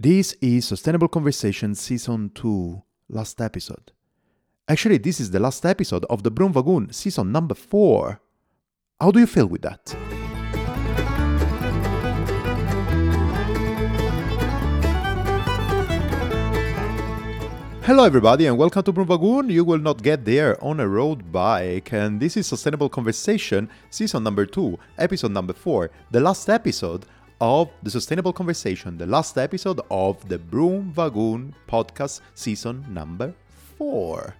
This is Sustainable Conversation Season 2, last episode. Actually, this is the last episode of the Broom Vagoon season number 4. How do you feel with that? Hello, everybody, and welcome to Broom Vagoon. You will not get there on a road bike, and this is Sustainable Conversation, season number two, episode number four, the last episode of the Sustainable Conversation, the last episode of the Broom Vagoon podcast, season number four.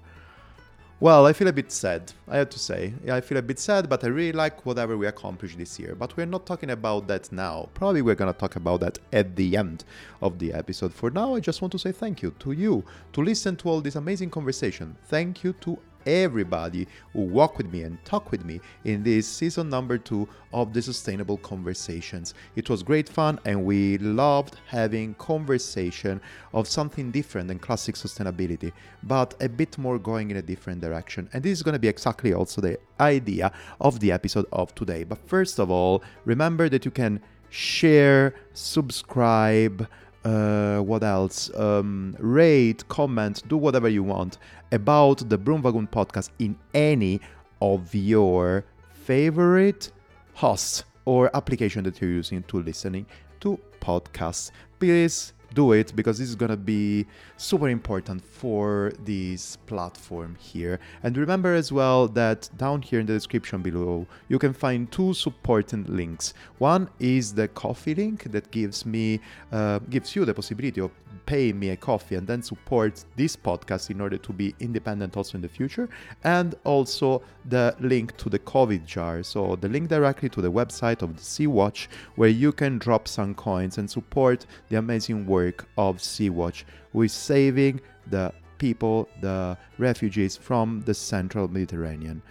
Well, I feel a bit sad, I have to say. I feel a bit sad, but I really like whatever we accomplished this year. But we're not talking about that now. Probably we're gonna talk about that at the end of the episode. For now, I just want to say thank you to you to listen to all this amazing conversation. Thank you to everybody who walk with me and talk with me in this season number two of the Sustainable Conversations. It was great fun and we loved having conversation of something different than classic sustainability, but a bit more going in a different direction. And this is going to be exactly also the idea of the episode of today. But first of all, remember that you can share, subscribe, uh, what else? Um, rate, comment, do whatever you want about the Broom Vagoon podcast in any of your favorite hosts or application that you're using to listening to podcasts. Please do it because this is going to be super important for this platform here. And remember as well that down here in the description below, you can find two supporting links. One is the coffee link that gives me uh, gives you the possibility of pay me a coffee and then support this podcast in order to be independent also in the future. And also the link to the COVID jar. So the link directly to the website of the Sea Watch where you can drop some coins and support the amazing work of Sea Watch with saving the people, the refugees from the central Mediterranean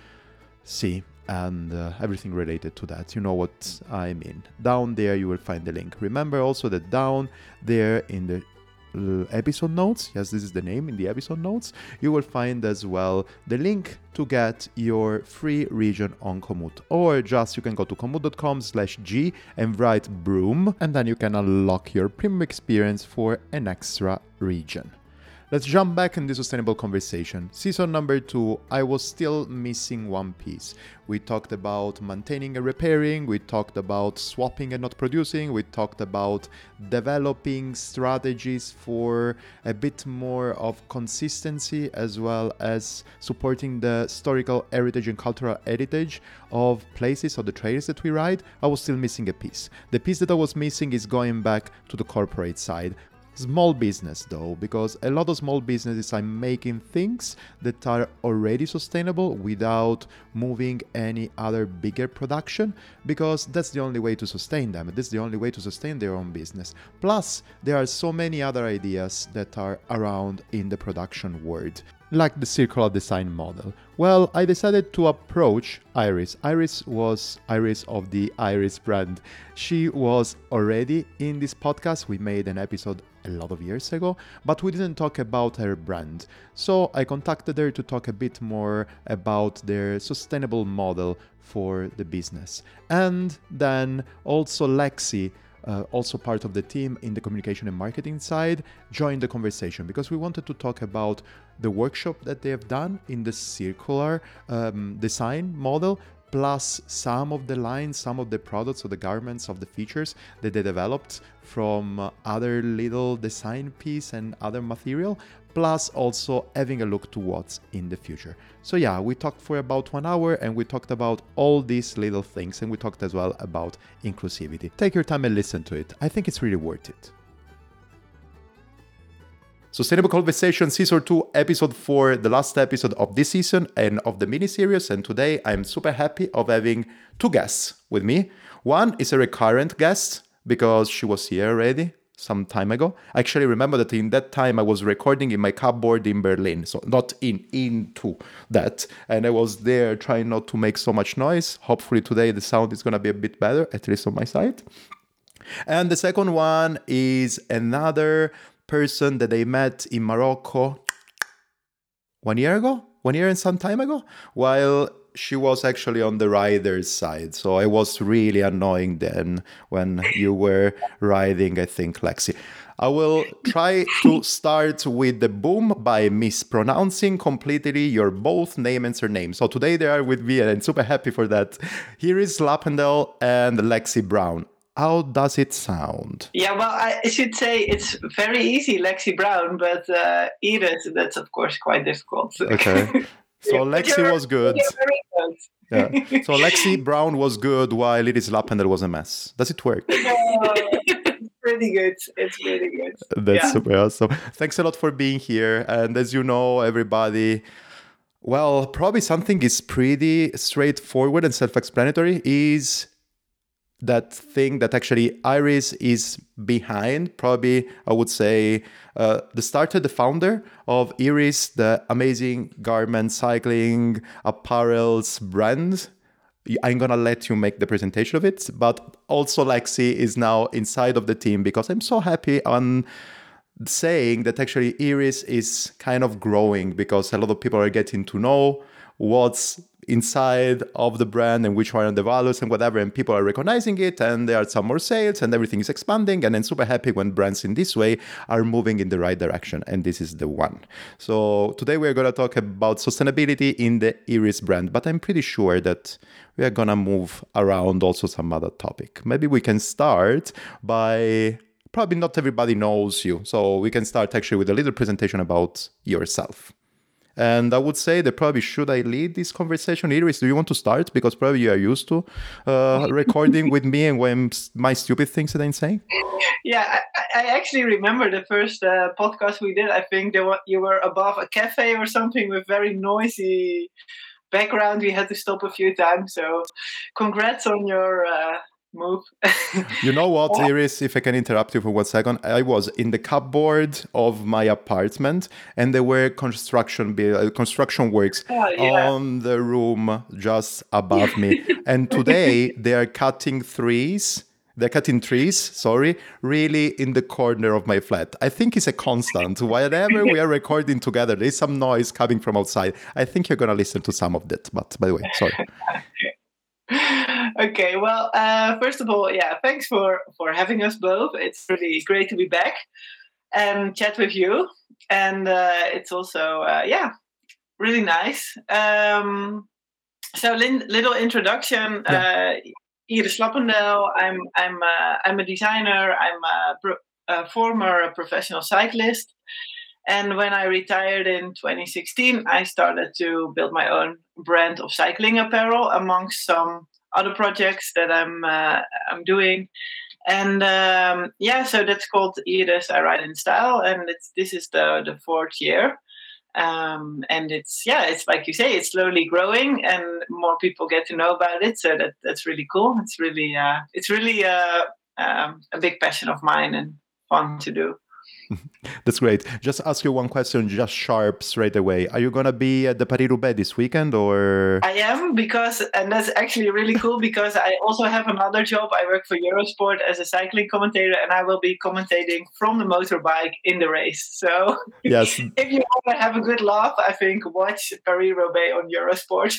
Sea and uh, everything related to that. You know what I mean. Down there, you will find the link. Remember also that down there in the Uh, episode notes yes this is the name in the episode notes you will find as well the link to get your free region on Komoot. Or just you can go to komoot.com slash g and write broom and then you can unlock your premium experience for an extra region Let's jump back in the sustainable conversation. Season number two, I was still missing one piece. We talked about maintaining and repairing, we talked about swapping and not producing, we talked about developing strategies for a bit more of consistency as well as supporting the historical heritage and cultural heritage of places or the trails that we ride. I was still missing a piece. The piece that I was missing is going back to the corporate side small business though because a lot of small businesses are making things that are already sustainable without moving any other bigger production because that's the only way to sustain them. That's the only way to sustain their own business. Plus there are so many other ideas that are around in the production world like the circular design model? Well, I decided to approach Iris. Iris was Iris of the Iris brand. She was already in this podcast. We made an episode a lot of years ago, but we didn't talk about her brand. So I contacted her to talk a bit more about their sustainable model for the business. And then also Lexi uh, also part of the team in the communication and marketing side, joined the conversation because we wanted to talk about the workshop that they have done in the circular um, design model plus some of the lines, some of the products or the garments of the features that they developed from uh, other little design piece and other material, plus also having a look to what's in the future. So yeah, we talked for about one hour and we talked about all these little things and we talked as well about inclusivity. Take your time and listen to it. I think it's really worth it. Sustainable Conversation Season 2, Episode 4, the last episode of this season and of the mini series. And today I'm super happy of having two guests with me. One is a recurrent guest because she was here already some time ago. I actually remember that in that time I was recording in my cupboard in Berlin, so not in into that, and I was there trying not to make so much noise. Hopefully today the sound is gonna be a bit better, at least on my side. And the second one is another person that I met in Morocco one year ago, one year and some time ago, while she was actually on the rider's side. So I was really annoying then when you were riding, I think, Lexi. I will try to start with the boom by mispronouncing completely your both name and surname. So today they are with me and I'm super happy for that. Here is Lappendel and Lexi Brown. How does it sound? Yeah, well, I should say it's very easy, Lexi Brown, but uh, Iris, that's of course quite difficult. Okay. So Lexi was good. yeah. So Lexi Brown was good while Iris Lappendel was a mess. Does it work? pretty good. It's pretty good. That's yeah. super awesome. Thanks a lot for being here. And as you know, everybody, well, probably something is pretty straightforward and self-explanatory is that thing that actually Iris is behind. Probably, I would say, uh, the starter, the founder of Iris, the amazing garment cycling apparels brand I'm gonna let you make the presentation of it. But also Lexi is now inside of the team because I'm so happy on saying that actually Iris is kind of growing because a lot of people are getting to know what's inside of the brand and which are the values and whatever and people are recognizing it and there are some more sales and everything is expanding and i'm super happy when brands in this way are moving in the right direction and this is the one. So today we're going to talk about sustainability in the iris brand but i'm pretty sure that we are going to move around also some other topic. Maybe we can start by probably not everybody knows you so we can start actually with a little presentation about yourself and I would say that probably should I lead this conversation? Iris, do you want to start? Because probably you are used to uh, recording with me and when my stupid things that I'm saying. Yeah, I, I actually remember the first uh, podcast we did. I think there were, you were above a cafe or something with very noisy background. We had to stop a few times. So, congrats on your uh, move. you know what, Iris, if I can interrupt you for one second, I was in the cupboard of my apartment and there were construction uh, construction works oh, yeah. on the room just above me. and today they are cutting trees. They're cutting trees, sorry, really in the corner of my flat. I think it's a constant. Whenever we are recording together, there's some noise coming from outside. I think you're going to listen to some of that. But by the way, sorry. okay well uh, first of all yeah thanks for for having us both it's really great to be back and chat with you and uh, it's also uh, yeah really nice um, so lin- little introduction yeah. uh, Iris Slappendel. I'm I'm uh, I'm a designer. I'm a, pro- a former professional cyclist, and when I retired in 2016, I started to build my own brand of cycling apparel amongst some other projects that I'm uh, I'm doing. And um, yeah, so that's called Iris I Ride in Style, and this is the the fourth year. Um, and it's yeah, it's like you say, it's slowly growing, and more people get to know about it. So that that's really cool. It's really uh, it's really uh, um, a big passion of mine and fun to do. That's great. Just ask you one question, just sharp straight away. Are you gonna be at the Paris Roubaix this weekend, or? I am because, and that's actually really cool because I also have another job. I work for Eurosport as a cycling commentator, and I will be commentating from the motorbike in the race. So, yes, if you want to have a good laugh, I think watch Paris Roubaix on Eurosport.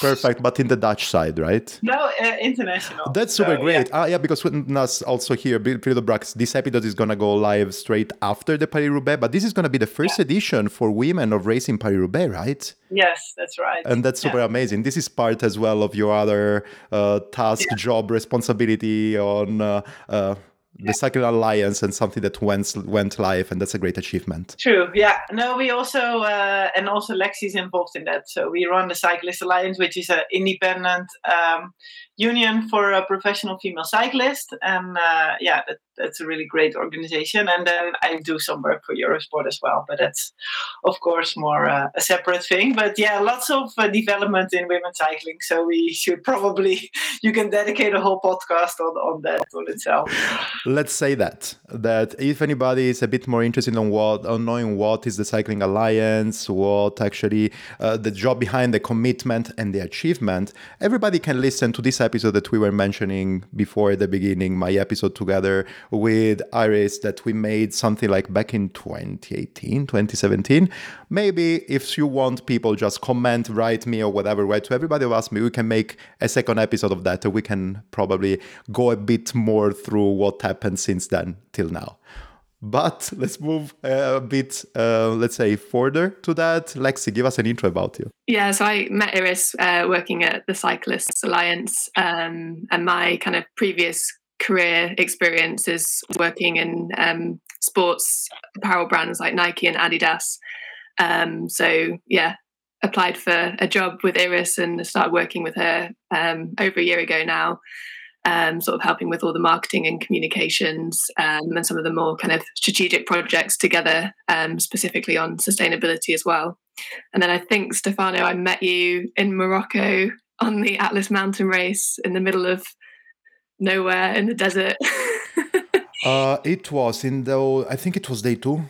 Perfect, but in the Dutch side, right? No, uh, international. That's super so, great. Yeah. Ah, yeah, because with us also here, Peter Brax, this episode is gonna go live straight after the Paris Roubaix, but this is going to be the first yeah. edition for women of racing Paris Roubaix, right? Yes, that's right. And that's super yeah. amazing. This is part as well of your other uh, task, yeah. job, responsibility on. Uh, uh, the Cycling Alliance and something that went went live, and that's a great achievement. True. Yeah. No, we also uh, and also Lexi's involved in that. So we run the Cyclist Alliance, which is an independent um, union for a professional female cyclist, and uh, yeah, that, that's a really great organization. And then I do some work for Eurosport as well, but that's of course more uh, a separate thing. But yeah, lots of uh, development in women's cycling. So we should probably you can dedicate a whole podcast on on that on itself. Let's say that that if anybody is a bit more interested on what on knowing what is the Cycling Alliance, what actually uh, the job behind the commitment and the achievement, everybody can listen to this episode that we were mentioning before at the beginning, my episode together with Iris that we made something like back in 2018, 2017. Maybe if you want people just comment, write me or whatever, write to everybody who asked me, we can make a second episode of that. We can probably go a bit more through what happened since then till now. But let's move a bit, uh, let's say, further to that. Lexi, give us an intro about you. Yeah, so I met Iris uh, working at the Cyclists Alliance, um, and my kind of previous career experience is working in um, sports apparel brands like Nike and Adidas. Um, so yeah, applied for a job with Iris and started working with her um, over a year ago now um, sort of helping with all the marketing and communications um, and some of the more kind of strategic projects together, um, specifically on sustainability as well. And then I think, Stefano, I met you in Morocco on the Atlas Mountain Race in the middle of nowhere in the desert. uh, it was in the, I think it was day two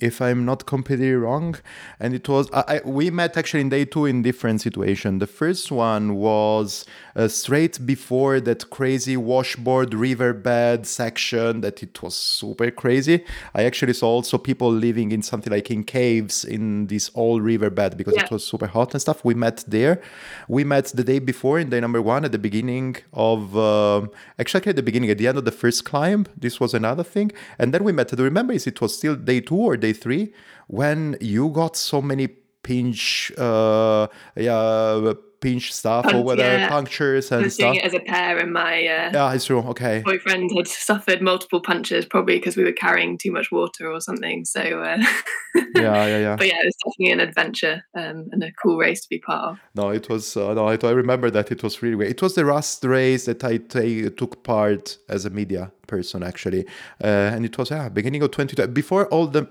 if I'm not completely wrong. And it was I, we met actually in day two in different situation. The first one was uh, straight before that crazy washboard riverbed section that it was super crazy. I actually saw also people living in something like in caves in this old riverbed because yeah. it was super hot and stuff. We met there. We met the day before in day number one at the beginning of uh, actually at the beginning at the end of the first climb. This was another thing, and then we met. Do you remember? Is it was still day two or day day three when you got so many pinch uh yeah pinch stuff or whatever yeah. punctures and I was stuff. doing it as a pair and my uh, yeah it's true. Okay. boyfriend had suffered multiple punches probably because we were carrying too much water or something so uh, yeah yeah yeah. but yeah it was definitely an adventure um, and a cool race to be part of. No it was uh, no I, I remember that it was really great it was the rust race that I t- took part as a media person actually. Uh, and it was yeah beginning of 20 before all the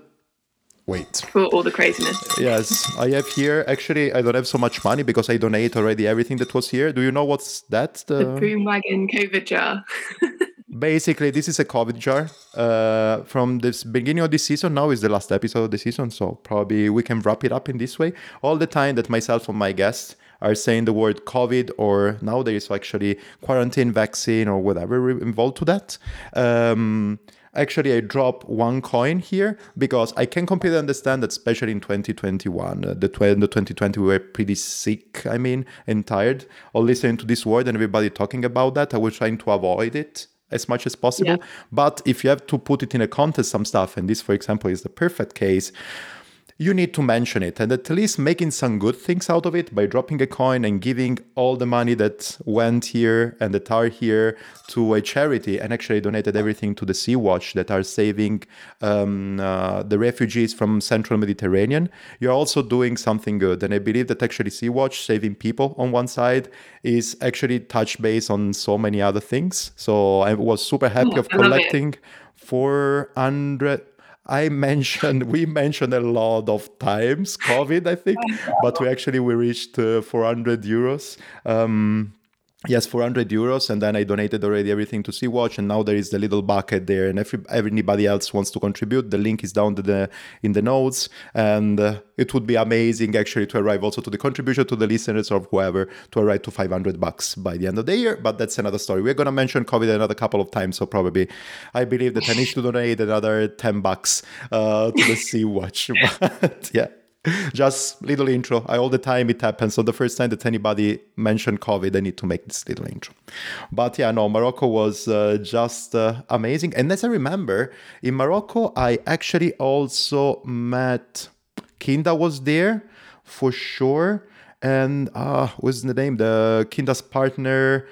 Wait. For all the craziness. Yes, I have here. Actually, I don't have so much money because I donate already everything that was here. Do you know what's that? The, the boom wagon COVID jar. Basically, this is a COVID jar uh, from this beginning of this season. Now is the last episode of the season, so probably we can wrap it up in this way. All the time that myself and my guests are saying the word COVID or now there is actually quarantine vaccine or whatever involved to that. Um, actually I drop one coin here because I can completely understand that, especially in 2021, uh, the, tw- the 2020 we were pretty sick, I mean, and tired of listening to this word and everybody talking about that. I was trying to avoid it as much as possible. Yeah. But if you have to put it in a context, some stuff, and this, for example, is the perfect case you need to mention it and at least making some good things out of it by dropping a coin and giving all the money that went here and that are here to a charity and actually donated everything to the Sea Watch that are saving um, uh, the refugees from central Mediterranean. You're also doing something good. And I believe that actually Sea Watch saving people on one side is actually touch base on so many other things. So I was super happy of collecting 400 I mentioned we mentioned a lot of times COVID, I think, but we actually we reached uh, 400 euros. Um, yes 400 euros and then i donated already everything to sea watch and now there is the little bucket there and if anybody else wants to contribute. The link is down the, in the notes and uh, it would be amazing actually to arrive also to the contribution to the listeners or whoever to arrive to 500 bucks by the end of the year but that's another story. We're going to mention covid another couple of times so probably i believe that i need to donate another 10 bucks uh, to the sea watch but yeah just little intro. I, all the time it happens. So the first time that anybody mentioned COVID, I need to make this little intro. But yeah, no, Morocco was uh, just uh, amazing. And as I remember, in Morocco, I actually also met Kinda was there for sure. And uh, what's the name? The Kinda's partner.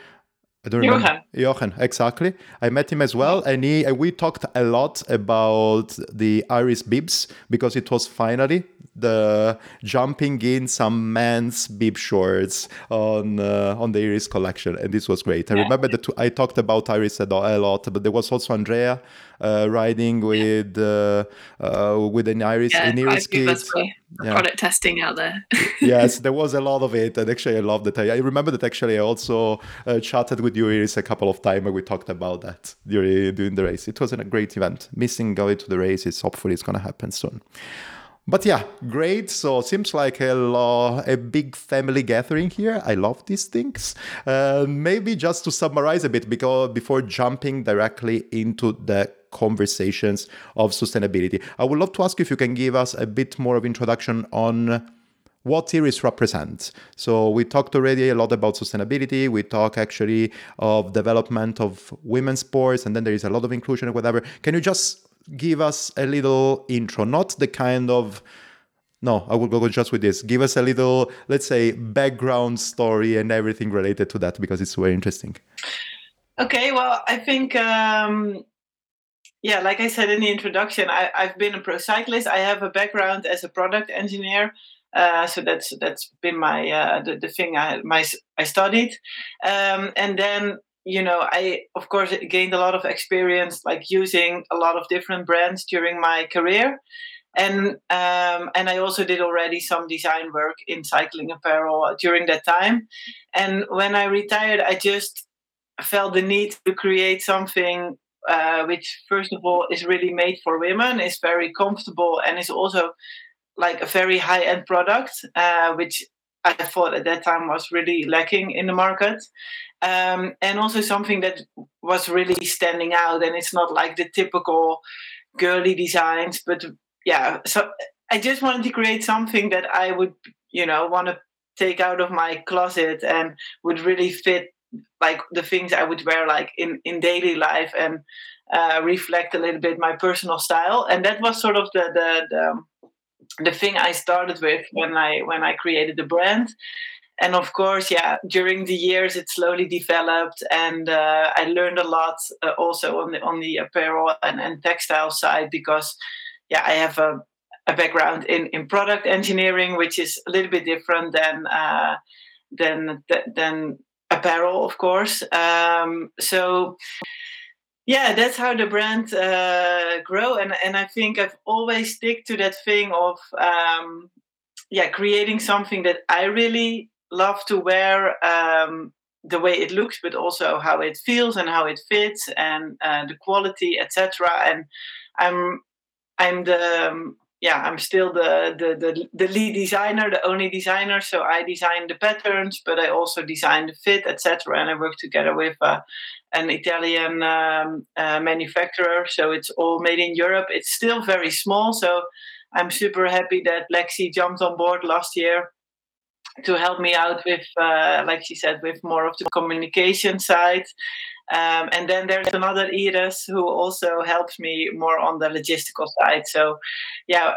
I don't remember. Johan. Johan, exactly. I met him as well, and he and we talked a lot about the Iris bibs because it was finally the jumping in some men's bib shorts on uh, on the Iris collection, and this was great. I yeah. remember that I talked about Iris a lot, but there was also Andrea uh, riding with uh, uh, with an Iris yeah, an Iris kit. Yeah. Product testing out there. yes, there was a lot of it, and actually, I loved it. I remember that actually, I also uh, chatted with you, Iris, a couple of times, and we talked about that during during the race. It was a great event. Missing going to the races, hopefully, it's going to happen soon. But yeah, great. So seems like a, a big family gathering here. I love these things. Uh, maybe just to summarize a bit, because before jumping directly into the conversations of sustainability, I would love to ask if you can give us a bit more of introduction on what Iris represents. So we talked already a lot about sustainability. We talk actually of development of women's sports, and then there is a lot of inclusion and whatever. Can you just give us a little intro, not the kind of no, I will go just with this. Give us a little, let's say, background story and everything related to that because it's very interesting. Okay, well, I think, um, yeah, like I said in the introduction, I, have been a pro cyclist. I have a background as a product engineer. Uh, so that's that's been my uh, the, the thing I my I studied, um, and then you know I of course gained a lot of experience like using a lot of different brands during my career, and um, and I also did already some design work in cycling apparel during that time. And when I retired, I just felt the need to create something uh, which, first of all, is really made for women, is very comfortable, and is also like a very high end product, uh, which I thought at that time was really lacking in the market. Um, and also something that was really standing out, and it's not like the typical girly designs, but yeah, so I just wanted to create something that I would, you know, want to take out of my closet and would really fit like the things I would wear like in in daily life and uh, reflect a little bit my personal style. And that was sort of the the the, the thing I started with when I when I created the brand and of course yeah during the years it slowly developed and uh, i learned a lot uh, also on the on the apparel and, and textile side because yeah, I have a, a background in, in product engineering, which is a little bit different than uh, than than apparel, of course. Um, so yeah, that's how the brand uh, grow, and and I think I've always stick to that thing of um, yeah, creating something that I really love to wear. Um, the way it looks, but also how it feels and how it fits, and uh, the quality, etc. And I'm I'm the um, yeah I'm still the, the the the lead designer, the only designer. So I design the patterns, but I also design the fit, etc. And I work together with uh, an Italian um, uh, manufacturer. So it's all made in Europe. It's still very small. So I'm super happy that Lexi jumped on board last year to help me out with, uh, like she said, with more of the communication side. Um, and then there's another Iris who also helps me more on the logistical side. So, yeah,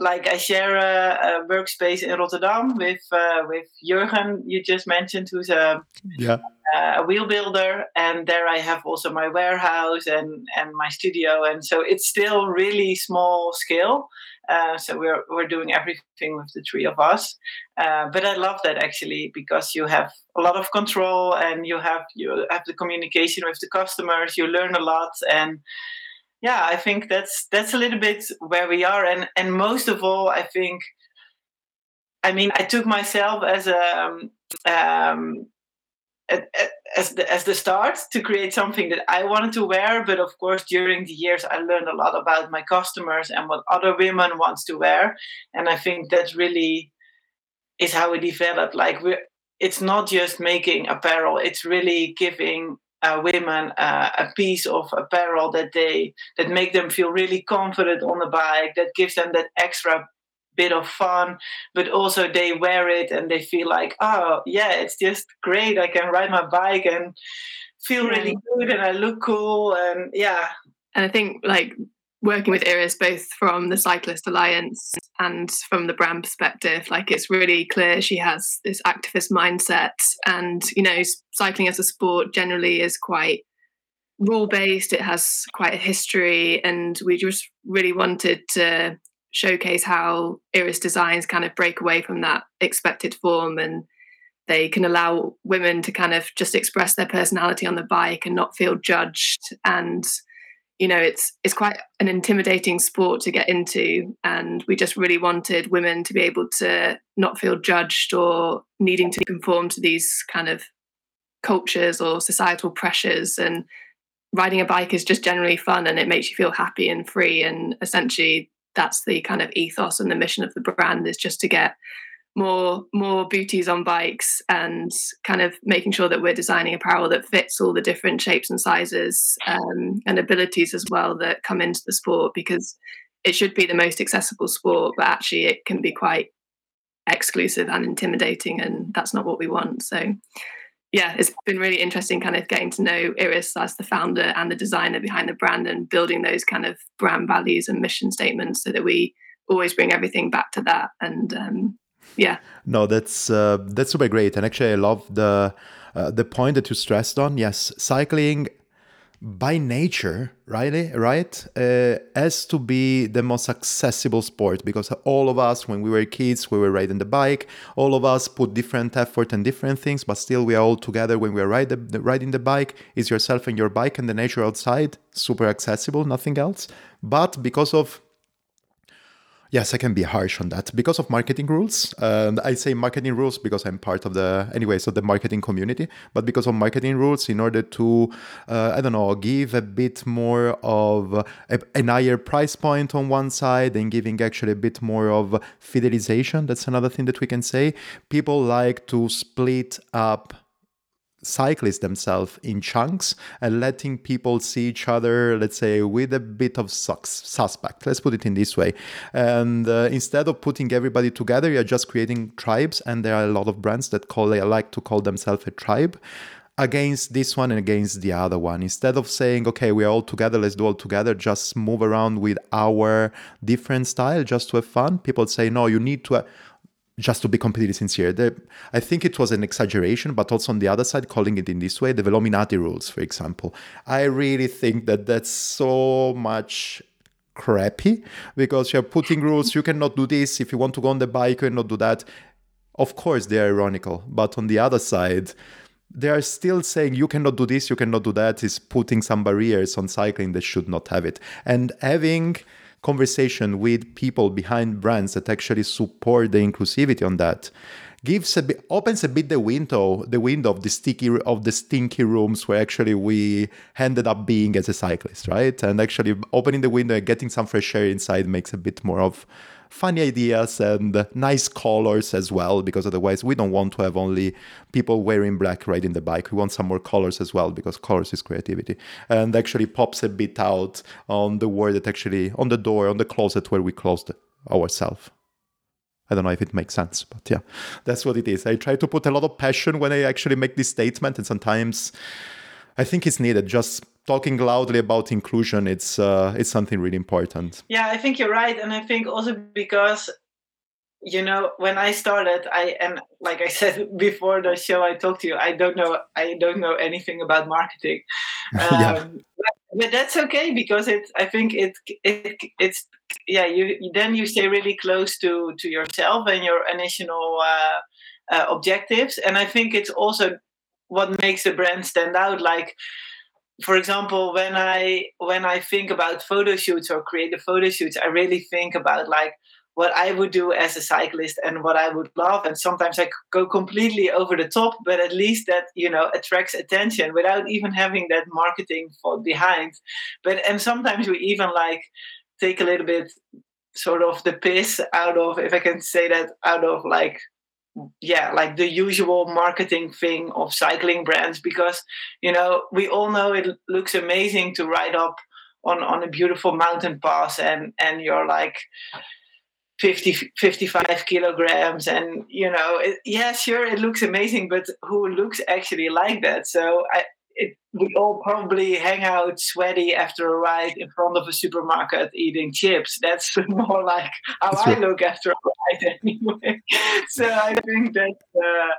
like I share a, a, workspace in Rotterdam with uh, with Jurgen, you just mentioned, who's a yeah. a wheel builder, and there I have also my warehouse and and my studio, and so it's still really small scale. Uh, so we're we're doing everything with the three of us. Uh, but I love that actually because you have a lot of control and you have you have the communication with the customers. You learn a lot and yeah, I think that's that's a little bit where we are. And and most of all, I think. I mean, I took myself as a um, um as the, as the start to create something that I wanted to wear. But of course, during the years, I learned a lot about my customers and what other women wants to wear. And I think that really is how we developed. Like we it's not just making apparel; it's really giving uh, women uh, a piece of apparel that they that make them feel really confident on the bike. That gives them that extra bit of fun, but also they wear it and they feel like, oh, yeah, it's just great. I can ride my bike and feel really good and I look cool. And yeah. And I think like working with Iris, both from the Cyclist Alliance and from the brand perspective, like it's really clear she has this activist mindset. And, you know, cycling as a sport generally is quite rule based, it has quite a history. And we just really wanted to showcase how Iris designs kind of break away from that expected form and they can allow women to kind of just express their personality on the bike and not feel judged. And you know it's it's quite an intimidating sport to get into. And we just really wanted women to be able to not feel judged or needing to conform to these kind of cultures or societal pressures. And riding a bike is just generally fun and it makes you feel happy and free and essentially that's the kind of ethos and the mission of the brand is just to get more more booties on bikes and kind of making sure that we're designing apparel that fits all the different shapes and sizes um, and abilities as well that come into the sport because it should be the most accessible sport but actually it can be quite exclusive and intimidating and that's not what we want. So yeah, it's been really interesting kind of getting to know Iris as the founder and the designer behind the brand and building those kind of brand values and mission statements so that we always bring everything back to that. And um, yeah. No, that's uh, that's super great. And actually, I love the uh, the point that you stressed on. Yes, cycling by nature, right, right, uh, has to be the most accessible sport because all of us, when we were kids, we were riding the bike. All of us put different effort and different things, but still we are all together when we are ride the, riding the bike. Is yourself and your bike and the nature outside super accessible, nothing else. But because of Yes, I can be harsh on that because of marketing rules. And I say marketing rules because I'm part of the, anyway, so the marketing community. But because of marketing rules, in order to, uh, I don't know, give a bit more of a, a higher price point on one side and giving actually a bit more of fidelization, that's another thing that we can say. People like to split up cyclists themselves in chunks and letting people see each other, let's say, with a bit of sus- suspect. Let's put it in this way. And uh, instead of putting everybody together, you're just creating tribes. And there are a lot of brands that call they like to call themselves a tribe against this one and against the other one. Instead of saying, okay, we're all together, let's do all together, just move around with our different style just to have fun. People say, no, you need to just to be completely sincere, the, I think it was an exaggeration, but also on the other side, calling it in this way, the Velominati rules, for example. I really think that that's so much crappy because you're putting rules. You cannot do this. If you want to go on the bike, you cannot do that. Of course, they are ironical, but on the other side, they are still saying you cannot do this, you cannot do that, is putting some barriers on cycling that should not have it. And having conversation with people behind brands that actually support the inclusivity on that gives a bit opens a bit the window the window of the sticky of the stinky rooms where actually we ended up being as a cyclist right? And actually opening the window and getting some fresh air inside makes a bit more of funny ideas and nice colors as well, because otherwise we don't want to have only people wearing black riding the bike. We want some more colors as well, because colors is creativity. And actually pops a bit out on the word that actually, on the door, on the closet where we closed ourselves. I don't know if it makes sense, but yeah, that's what it is. I try to put a lot of passion when I actually make this statement, and sometimes I think it's needed. Just talking loudly about inclusion, it's uh, it's something really important. Yeah, I think you're right, and I think also because you know when I started, I and like I said before the show, I talked to you. I don't know, I don't know anything about marketing. Um, yeah. but, but that's okay because it. I think it it it's yeah. You then you stay really close to to yourself and your initial uh, uh, objectives, and I think it's also what makes a brand stand out. Like for example when i when i think about photo shoots or creative photo shoots i really think about like what i would do as a cyclist and what i would love. And sometimes i go completely over the top but at least that you know attracts attention without even having that marketing for behind. But and sometimes we even like take a little bit sort of the piss out of if i can say that out of like yeah like the usual marketing thing of cycling brands because you know we all know it looks amazing to ride up on on a beautiful mountain pass and and you're like 50 55 kilograms and you know it, yeah sure it looks amazing but who looks actually like that? So i it, we all probably hang out sweaty after a ride in front of a supermarket eating chips. That's more like how That's I right. look after a ride anyway. so I think that uh,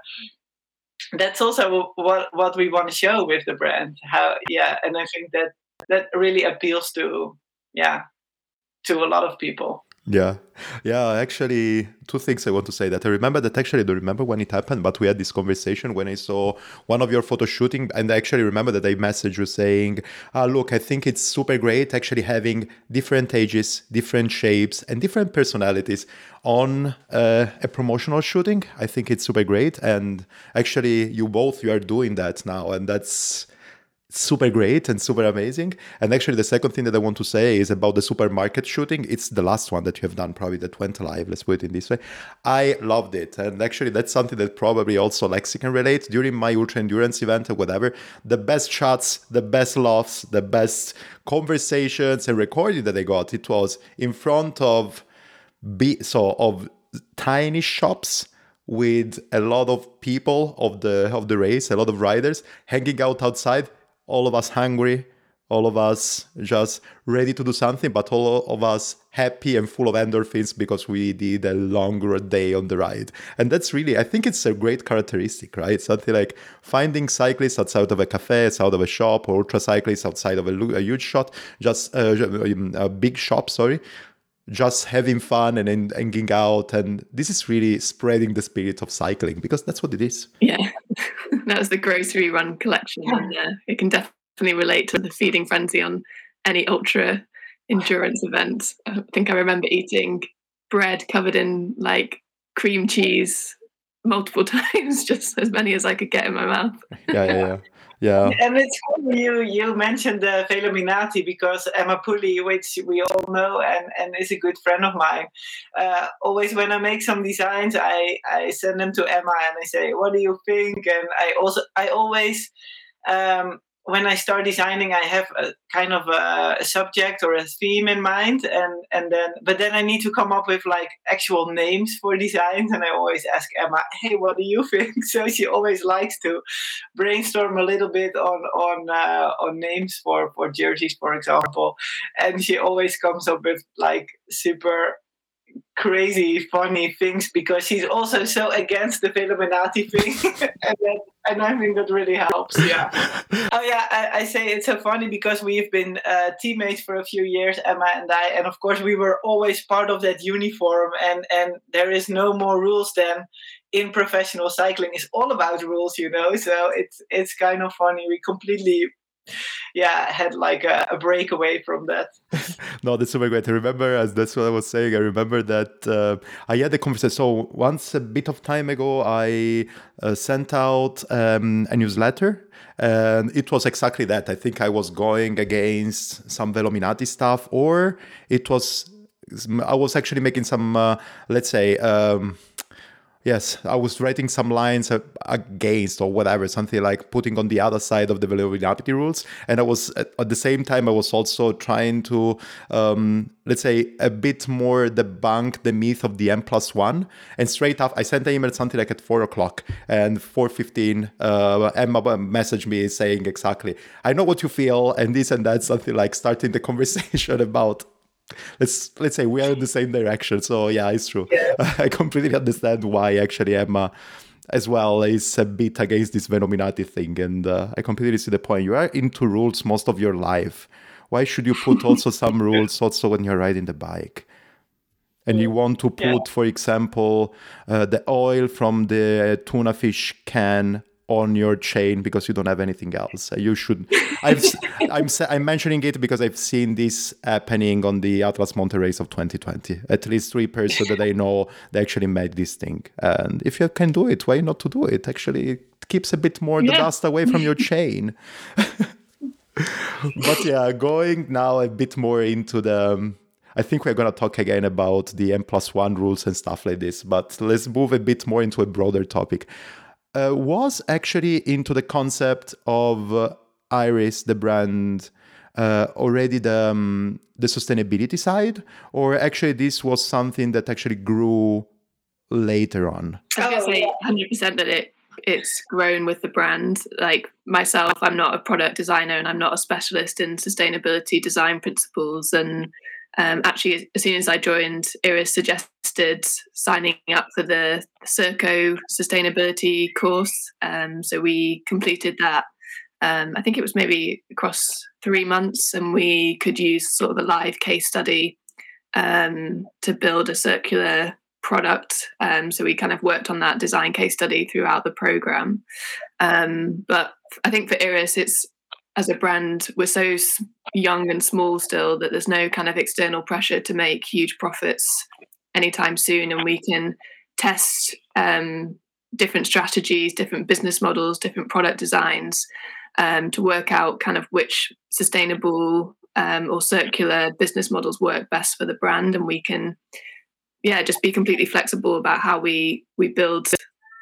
that's also what what we want to show with the brand. How yeah, and I think that that really appeals to yeah to a lot of people. Yeah. Yeah, actually, two things I want to say that I remember that actually I don't remember when it happened, but we had this conversation when I saw one of your photo shooting, and I actually remember that I messaged you saying, ah, look, I think it's super great actually having different ages, different shapes, and different personalities on uh, a promotional shooting. I think it's super great, and actually, you both you are doing that now, and that's super great and super amazing. And actually, the second thing that I want to say is about the supermarket shooting. It's the last one that you have done, probably that went live. Let's put it in this way. I loved it, and actually, that's something that probably also Lexi can relate. During my ultra endurance event or whatever, the best shots, the best laughs, the best conversations and recording that I got, it was in front of be so of tiny shops with a lot of people of the of the race, a lot of riders hanging out outside, all of us hungry, all of us just ready to do something, but all of us happy and full of endorphins because we did a longer day on the ride. And that's really, I think it's a great characteristic, right? Something like finding cyclists outside of a cafe, outside of a shop, or ultra cyclists outside of a, huge shot, just uh, a big shop, sorry, just having fun and hanging out. And this is really spreading the spirit of cycling because that's what it is. Yeah, that was the grocery run collection. And, uh, it can definitely definitely relate to the feeding frenzy on any ultra endurance event. I think I remember eating bread covered in like cream cheese multiple times, just as many as I could get in my mouth. Yeah, yeah, yeah. Yeah. And it's funny you you mentioned the Velominati because Emma Pooley, which we all know and, and is a good friend of mine, uh, always when I make some designs, I, I send them to Emma and I say, "What do you think?" And I also I always um, when I start designing, I have a kind of a, a, subject or a theme in mind, and and then but then I need to come up with like actual names for designs, and I always ask Emma, "Hey, what do you think?" So she always likes to brainstorm a little bit on on uh, on names for for jerseys, for example, and she always comes up with like super crazy funny things because he's also so against the Velominati thing. And, that, and I think that really helps. Yeah. Oh yeah I, I, say it's so funny because we've been uh, teammates for a few years Emma and I and of course we were always part of that uniform and and there is no more rules than in professional cycling. Is all about rules you know? So it's it's kind of funny. We completely yeah, had like a, a break away from that. no, that's super great. I remember, as that's what I was saying. I remember that uh, I had a conversation. So once a bit of time ago, I uh, sent out um, a newsletter, and it was exactly that. I think I was going against some Velominati stuff, or it was I was actually making some, uh, let's say. Um, Yes, I was writing some lines against or whatever, something like putting on the other side of the Velominati rules. And I was at the same time, I was also trying to, um, let's say, a bit more debunk the myth of the M plus one. And straight up, I sent an email something like at four o'clock and 4.15, uh, Emma messaged me saying exactly, I know what you feel and this and that, something like starting the conversation about let's let's say we are in the same direction. So yeah, it's true. Yeah. I completely understand why actually Emma as well is a bit against this Velominati thing, and uh, I completely see the point. You are into rules most of your life. Why should you put also some rules also when you're riding the bike? And you want to put, yeah. for example, uh, the oil from the tuna fish can on your chain because you don't have anything else. You should. I've, I'm I'm mentioning it because I've seen this happening on the Atlas Mountain Race of 2020. At least three persons that I know they actually made this thing. And if you can do it, why not to do it? Actually, it keeps a bit more yeah. the dust away from your chain. but yeah, going now a bit more into the. Um, I think we're going to talk again about the M plus one rules and stuff like this, but let's move a bit more into a broader topic uh, was actually into the concept of uh, Iris, the brand, uh, already the um, the sustainability side, or actually this was something that actually grew later on. I was gonna say hundred percent that it it's grown with the brand. Like myself, I'm not a product designer and I'm not a specialist in sustainability design principles and um, actually, as soon as I joined, Iris suggested signing up for the Circo sustainability course. Um, so we completed that. Um, I think it was maybe across three months, and we could use sort of a live case study um, to build a circular product. Um, so we kind of worked on that design case study throughout the program. Um, but I think for Iris, it's as a brand, we're so young and small still that there's no kind of external pressure to make huge profits anytime soon, and we can test um, different strategies, different business models, different product designs um, to work out kind of which sustainable um, or circular business models work best for the brand, and we can, yeah, just be completely flexible about how we we build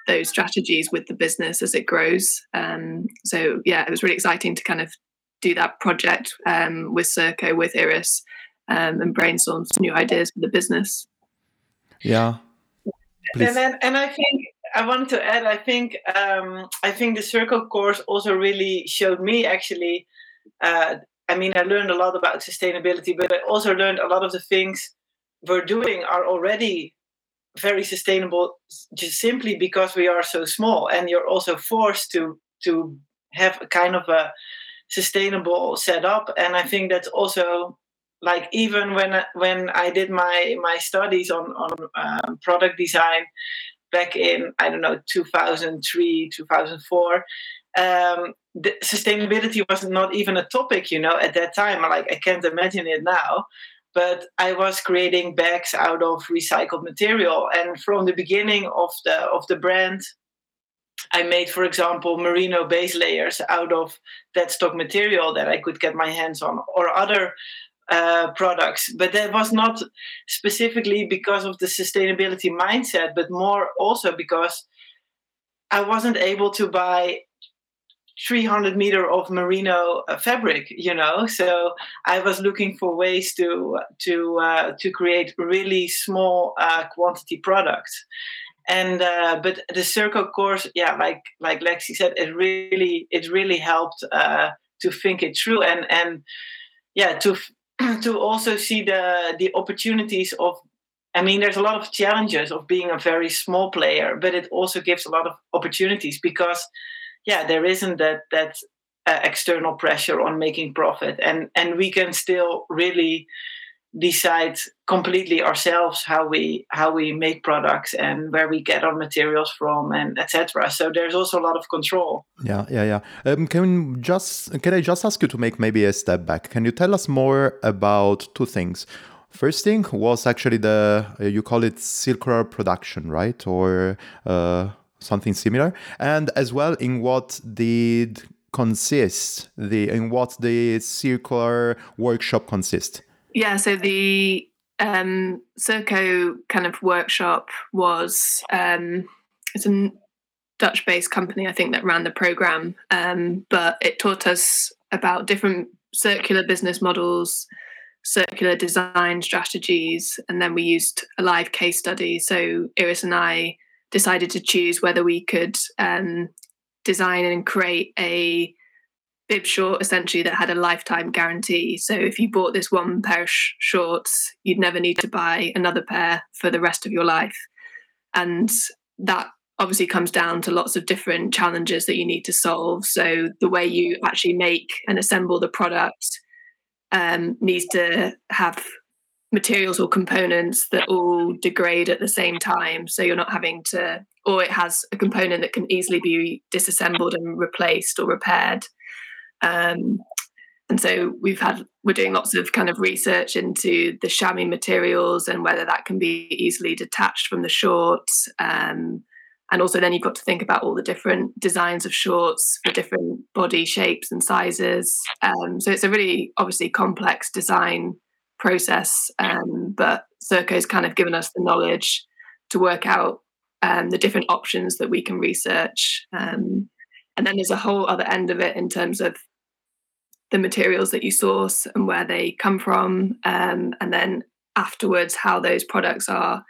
those strategies with the business as it grows. Um, so yeah, it was really exciting to kind of do that project um, with Circo, with Iris, um, and brainstorm some new ideas for the business. Yeah. Please. And then, and I think I wanted to add. I think um, I think the Circo course also really showed me actually. Uh, I mean, I learned a lot about sustainability, but I also learned a lot of the things we're doing are already very sustainable, just simply because we are so small, and you're also forced to to have a kind of a sustainable setup. And I think that's also like even when when I did my my studies on on um, product design back in I don't know 2003 2004 um, the sustainability was not even a topic you know at that time. Like I can't imagine it now. But I was creating bags out of recycled material. And from the beginning of the of the brand I made, for example, merino base layers out of that stock material that I could get my hands on, or other uh, products. But that was not specifically because of the sustainability mindset, but more also because I wasn't able to buy 300 meter of merino uh, fabric you know so i was looking for ways to to uh, to create really small uh, quantity products and uh, but the Circo course yeah like like lexi said it really it really helped uh, to think it through and and yeah to to also see the the opportunities of i mean there's a lot of challenges of being a very small player but it also gives a lot of opportunities because yeah there isn't that that uh, external pressure on making profit. And and we can still really decide completely ourselves how we how we make products and where we get our materials from and etc so there's also a lot of control. Yeah yeah yeah. Um, can just can i just ask you to make maybe a step back? Can you tell us more about two things? First thing was actually the uh, you call it circular production right? Or uh, something similar. And as well in what did consist the in what the circular workshop consist yeah, so the um, Circo kind of workshop was um, it's a Dutch-based company, I think, that ran the program, um, but it taught us about different circular business models, circular design strategies, and then we used a live case study. So Iris and I decided to choose whether we could um, design and create a bib short essentially that had a lifetime guarantee. So if you bought this one pair of sh- shorts, you'd never need to buy another pair for the rest of your life. And that obviously comes down to lots of different challenges that you need to solve. So the way you actually make and assemble the product um, needs to have materials or components that all degrade at the same time. So you're not having to, or it has a component that can easily be disassembled and replaced or repaired. Um, and so we've had we're doing lots of kind of research into the chamois materials and whether that can be easily detached from the shorts. Um, and also then you've got to think about all the different designs of shorts for different body shapes and sizes. Um, so it's a really obviously complex design process. Um, but Circo's kind of given us the knowledge to work out um, the different options that we can research. Um, and then there's a whole other end of it in terms of the materials that you source and where they come from, um, and then afterwards how those products are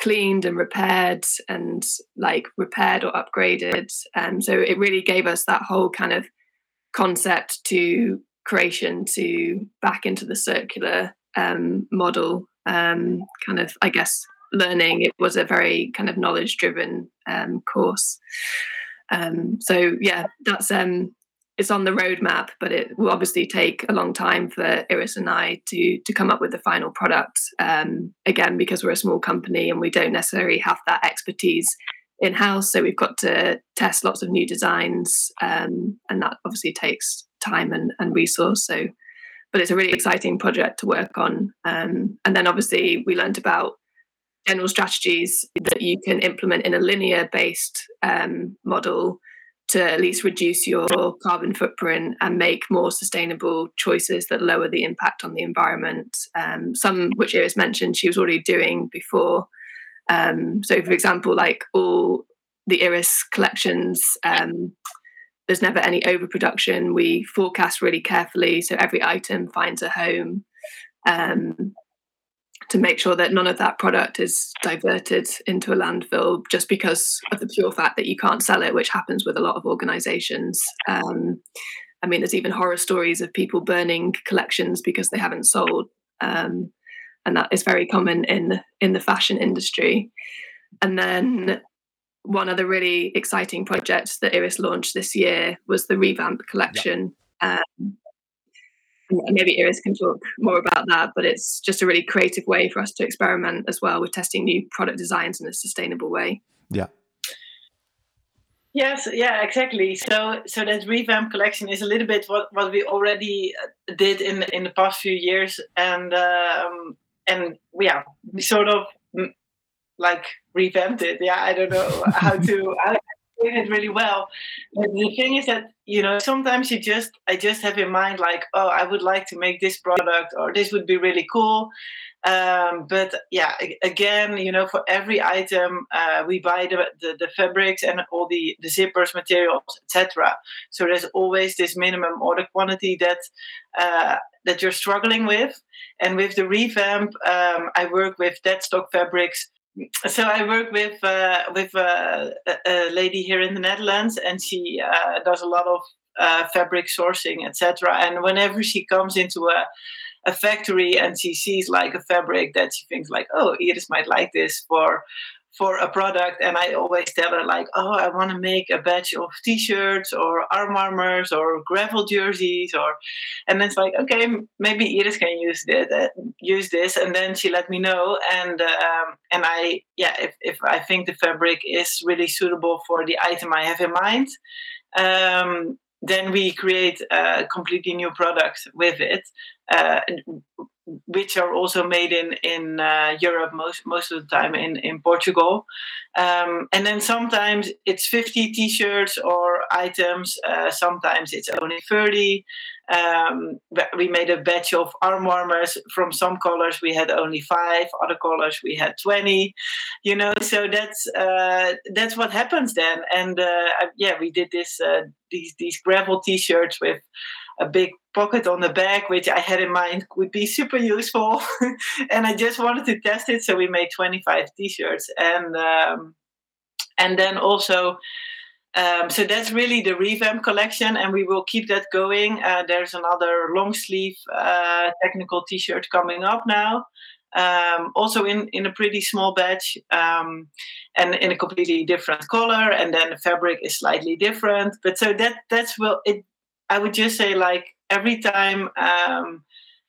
cleaned and repaired and like repaired or upgraded. Um, so it really gave us that whole kind of concept to creation to back into the circular um, model um, kind of, I guess, learning. It was a very kind of knowledge driven um, course. Um, so yeah, that's um, it's on the roadmap, but it will obviously take a long time for Iris and I to to come up with the final product. Um, again, because we're a small company and we don't necessarily have that expertise in house, so we've got to test lots of new designs, um, and that obviously takes time and, and resource. So, but it's a really exciting project to work on. Um, and then obviously we learned about general strategies that you can implement in a linear based um, model to at least reduce your carbon footprint and make more sustainable choices that lower the impact on the environment. Um, some which Iris mentioned she was already doing before. Um, so, for example, like all the Iris collections, um, there's never any overproduction. We forecast really carefully, so every item finds a home. Um, to make sure that none of that product is diverted into a landfill just because of the pure fact that you can't sell it, which happens with a lot of organizations. Um, I mean, there's even horror stories of people burning collections because they haven't sold, um, and that is very common in in the fashion industry. And then one of the really exciting projects that Iris launched this year was the revamp collection. Yep. Um, maybe Iris can talk more about that, but it's just a really creative way for us to experiment as well with testing new product designs in a sustainable way. Yeah. Yes, yeah, exactly. So, so that revamp collection is a little bit what, what we already uh, did in in the past few years, and um, and yeah, we sort of mm, like revamped it. Yeah, I don't know how to. it really well. But the thing is that you know sometimes you just I just have in mind like oh I would like to make this product or this would be really cool. Um, but yeah, again, you know, for every item uh, we buy the, the, the fabrics and all the the zippers, materials, etc. So there's always this minimum order quantity that uh, that you're struggling with. And with the revamp, um, I work with dead stock fabrics so I work with uh, with uh, a, lady here in the Netherlands, and she uh, does a lot of uh, fabric sourcing, etc. And whenever she comes into a a factory and she sees like a fabric that she thinks like, oh, Iris might like this for for a product and i always tell her like oh i want to make a batch of t-shirts or arm warmers or gravel jerseys or and it's like okay maybe iris can use this use this and then she let me know and um, and i yeah if, if i think the fabric is really suitable for the item i have in mind um, then we create a completely new product with it uh, which are also made in in uh, Europe most most of the time in in Portugal, um, and then sometimes it's fifty T-shirts or items. Uh, sometimes it's only thirty. Um, we made a batch of arm warmers from some colors. We had only five. Other colors we had twenty. You know, so that's uh, that's what happens then. And uh, yeah, we did this uh, these these gravel T-shirts with a big pocket on the back, which I had in mind would be super useful. and I just wanted to test it, so we made 25 t-shirts, and um, and then also. Um, so that's really the revamp collection, and we will keep that going. Uh, there's another long sleeve uh, technical T-shirt coming up now, um, also in in a pretty small batch, um, and in a completely different color. And then the fabric is slightly different. But so that that's will it I would just say like every time um,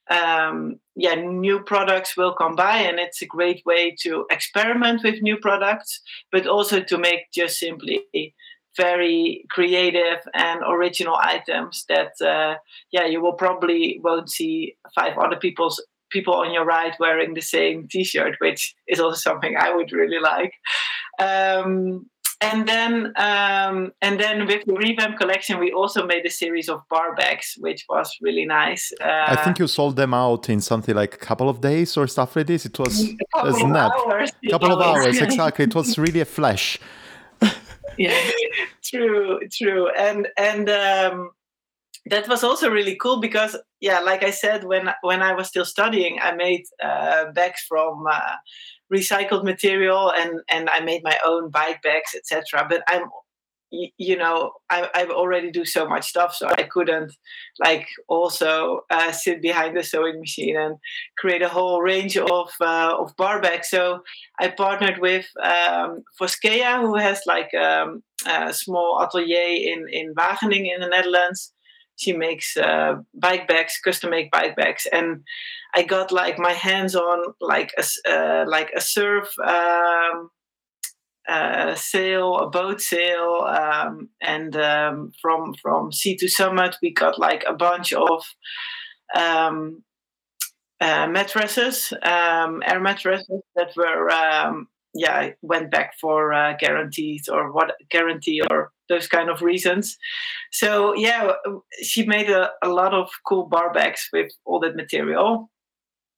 um, yeah new products will come by and it's a great way to experiment with new products but also to make just simply very creative and original items that uh, yeah you will probably won't see five other people's people on your right wearing the same t-shirt which is also something i would really like. Um, and then um, and then with the revamp collection we also made a series of bar bags which was really nice. Uh, i think you sold them out in something like a couple of days or stuff like this. It was a snap hours, couple of hours exactly. It was really a flash. Yeah true true. And and um, that was also really cool because yeah like i said when when i was still studying i made uh, bags from uh, recycled material and and I made my own bike bags, etc. But I'm you know I, I already do so much stuff so i couldn't like also uh, sit behind the sewing machine and create a whole range of uh, of bar bags so i partnered with um, Foskea, who has like um, a small atelier in in wageningen in the netherlands she makes uh, bike bags, custom made bike bags, and I got like my hands on like a uh, like a surf um, uh, sail, a boat sail, um, and um, from from Sea to Summit we got like a bunch of um, uh, mattresses, um, air mattresses that were um, yeah went back for uh, guarantees or what guarantee or those kind of reasons. So yeah, she made a, a lot of cool bar bags with all that material.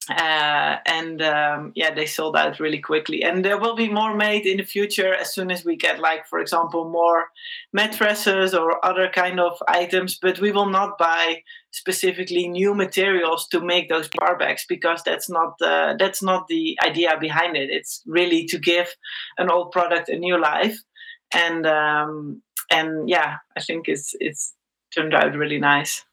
Uh, and um, yeah, they sold out really quickly. And there will be more made in the future as soon as we get, like, for example, more mattresses or other kind of items. But we will not buy specifically new materials to make those bar bags because that's not the that's not the idea behind it. It's really to give an old product a new life. And um, and yeah, I think it's it's turned out really nice.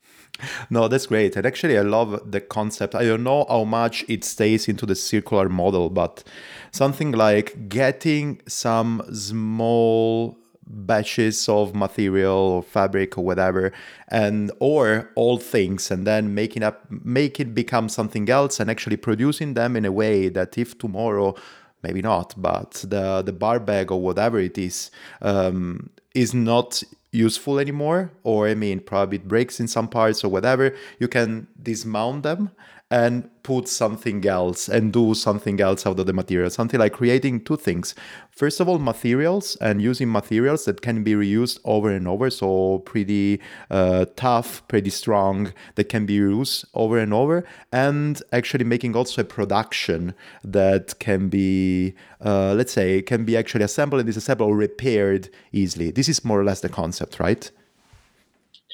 No, that's great. And actually, I love the concept. I don't know how much it stays into the circular model, but something like getting some small batches of material or fabric or whatever and or all things and then making up make it become something else and actually producing them in a way that if tomorrow maybe not but the the bar bag or whatever it is um, is not useful anymore or i mean probably it breaks in some parts or whatever you can dismount them and put something else and do something else out of the material something like creating two things. First of all materials and using materials that can be reused over and over so pretty uh, tough pretty strong that can be reused over and over and actually making also a production that can be uh, let's say can be actually assembled and disassembled or repaired easily. This is more or less the concept right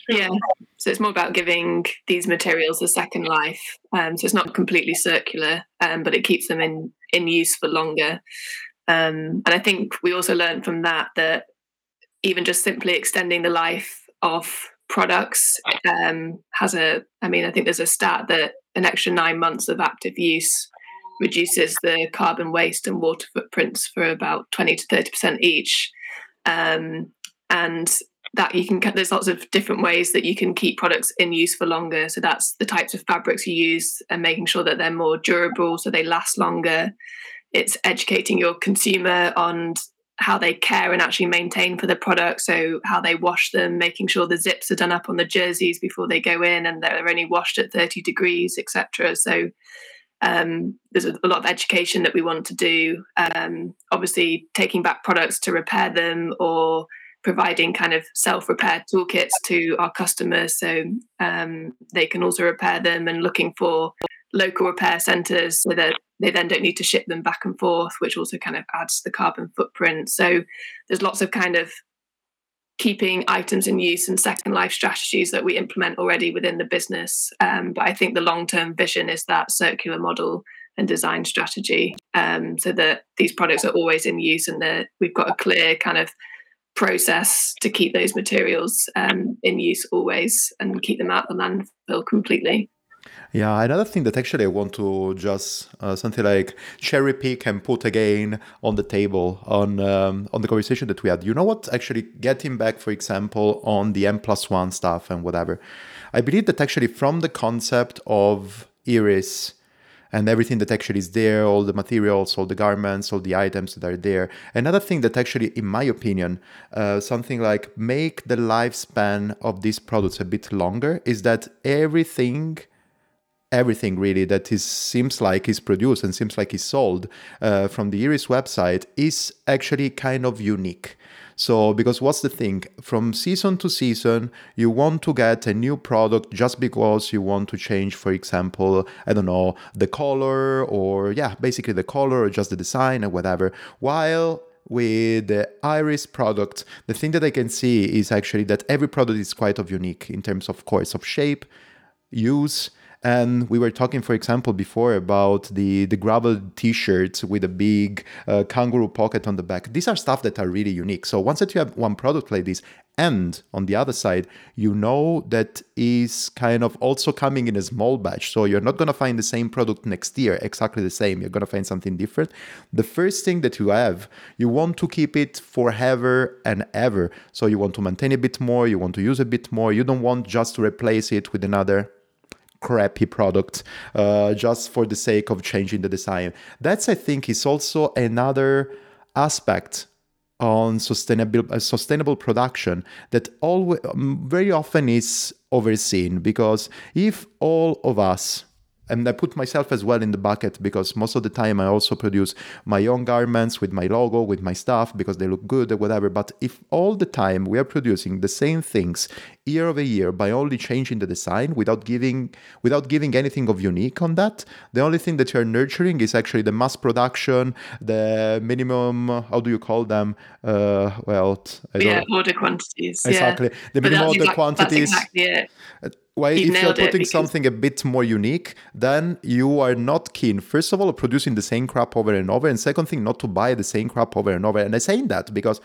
yeah. So it's more about giving these materials a second life. Um, so it's not completely circular um, but it keeps them in in use for longer. Um, and i think we also learned from that that even just simply extending the life of products um, has a i mean i think there's a stat that an extra nine months of active use reduces the carbon waste and water footprints for about 20 to 30% each. Um, and that you can there's lots of different ways that you can keep products in use for longer. So that's the types of fabrics you use and making sure that they're more durable so they last longer. It's educating your consumer on how they care and actually maintain for the product so how they wash them making sure the zips are done up on the jerseys before they go in and they're only washed at 30 degrees etc so um, there's a, lot of education that we want to do. Um, obviously taking back products to repair them or providing kind of self-repair toolkits to our customers. So um, they can also repair them and looking for local repair centres so that they then don't need to ship them back and forth which also kind of adds to the carbon footprint. So there's lots of kind of keeping items in use and second life strategies that we implement already within the business. Um, but i think the long-term vision is that circular model and design strategy um, so that these products are always in use and that we've got a clear kind of process to keep those materials um, in use always and keep them out of the landfill completely. Yeah, another thing that actually I want to just uh, something like cherry pick and put again on the table on um, on the conversation that we had. You know what? Actually, getting back, for example, on the N plus one stuff and whatever. I believe that actually from the concept of Iris and everything that actually is there, all the materials, all the garments, all the items that are there. Another thing that actually, in my opinion, uh, something like make the lifespan of these products a bit longer is that everything everything really that is seems like is produced and seems like is sold uh, from the Iris website is actually kind of unique. So, because what's the thing? From season to season, you want to get a new product just because you want to change, for example, I don't know, the color or, yeah, basically the color or just the design or whatever. While with the iris product the thing that i can see is actually that every product is quite of unique in terms of course of shape use and we were talking, for example, before about the, the gravel t-shirts with a big uh, kangaroo pocket on the back. These are stuff that are really unique. So once that you have one product like this, and on the other side, you know that is kind of also coming in a small batch. So you're not going to find the same product next year, exactly the same. You're going to find something different. The first thing that you have, you want to keep it forever and ever. So you want to maintain a bit more, you want to use a bit more. You don't want just to replace it with another crappy product uh, just for the sake of changing the design. That's, I think, is also another aspect on sustainable uh, sustainable production that always um, very often is overseen because if all of us and I put myself as well in the bucket because most of the time I also produce my own garments with my logo, with my stuff because they look good or whatever. But if all the time we are producing the same things year over year by only changing the design without giving without giving anything of unique on that, the only thing that you're nurturing is actually the mass production, the minimum. How do you call them? Uh, well, yeah, order quantities. Exactly, yeah. the minimum order exactly, quantities. Exactly it. Why if you're putting something a bit more unique then you are not keen. First of all producing the same crap over and over and second thing not to buy the same crap over and over. And i say that because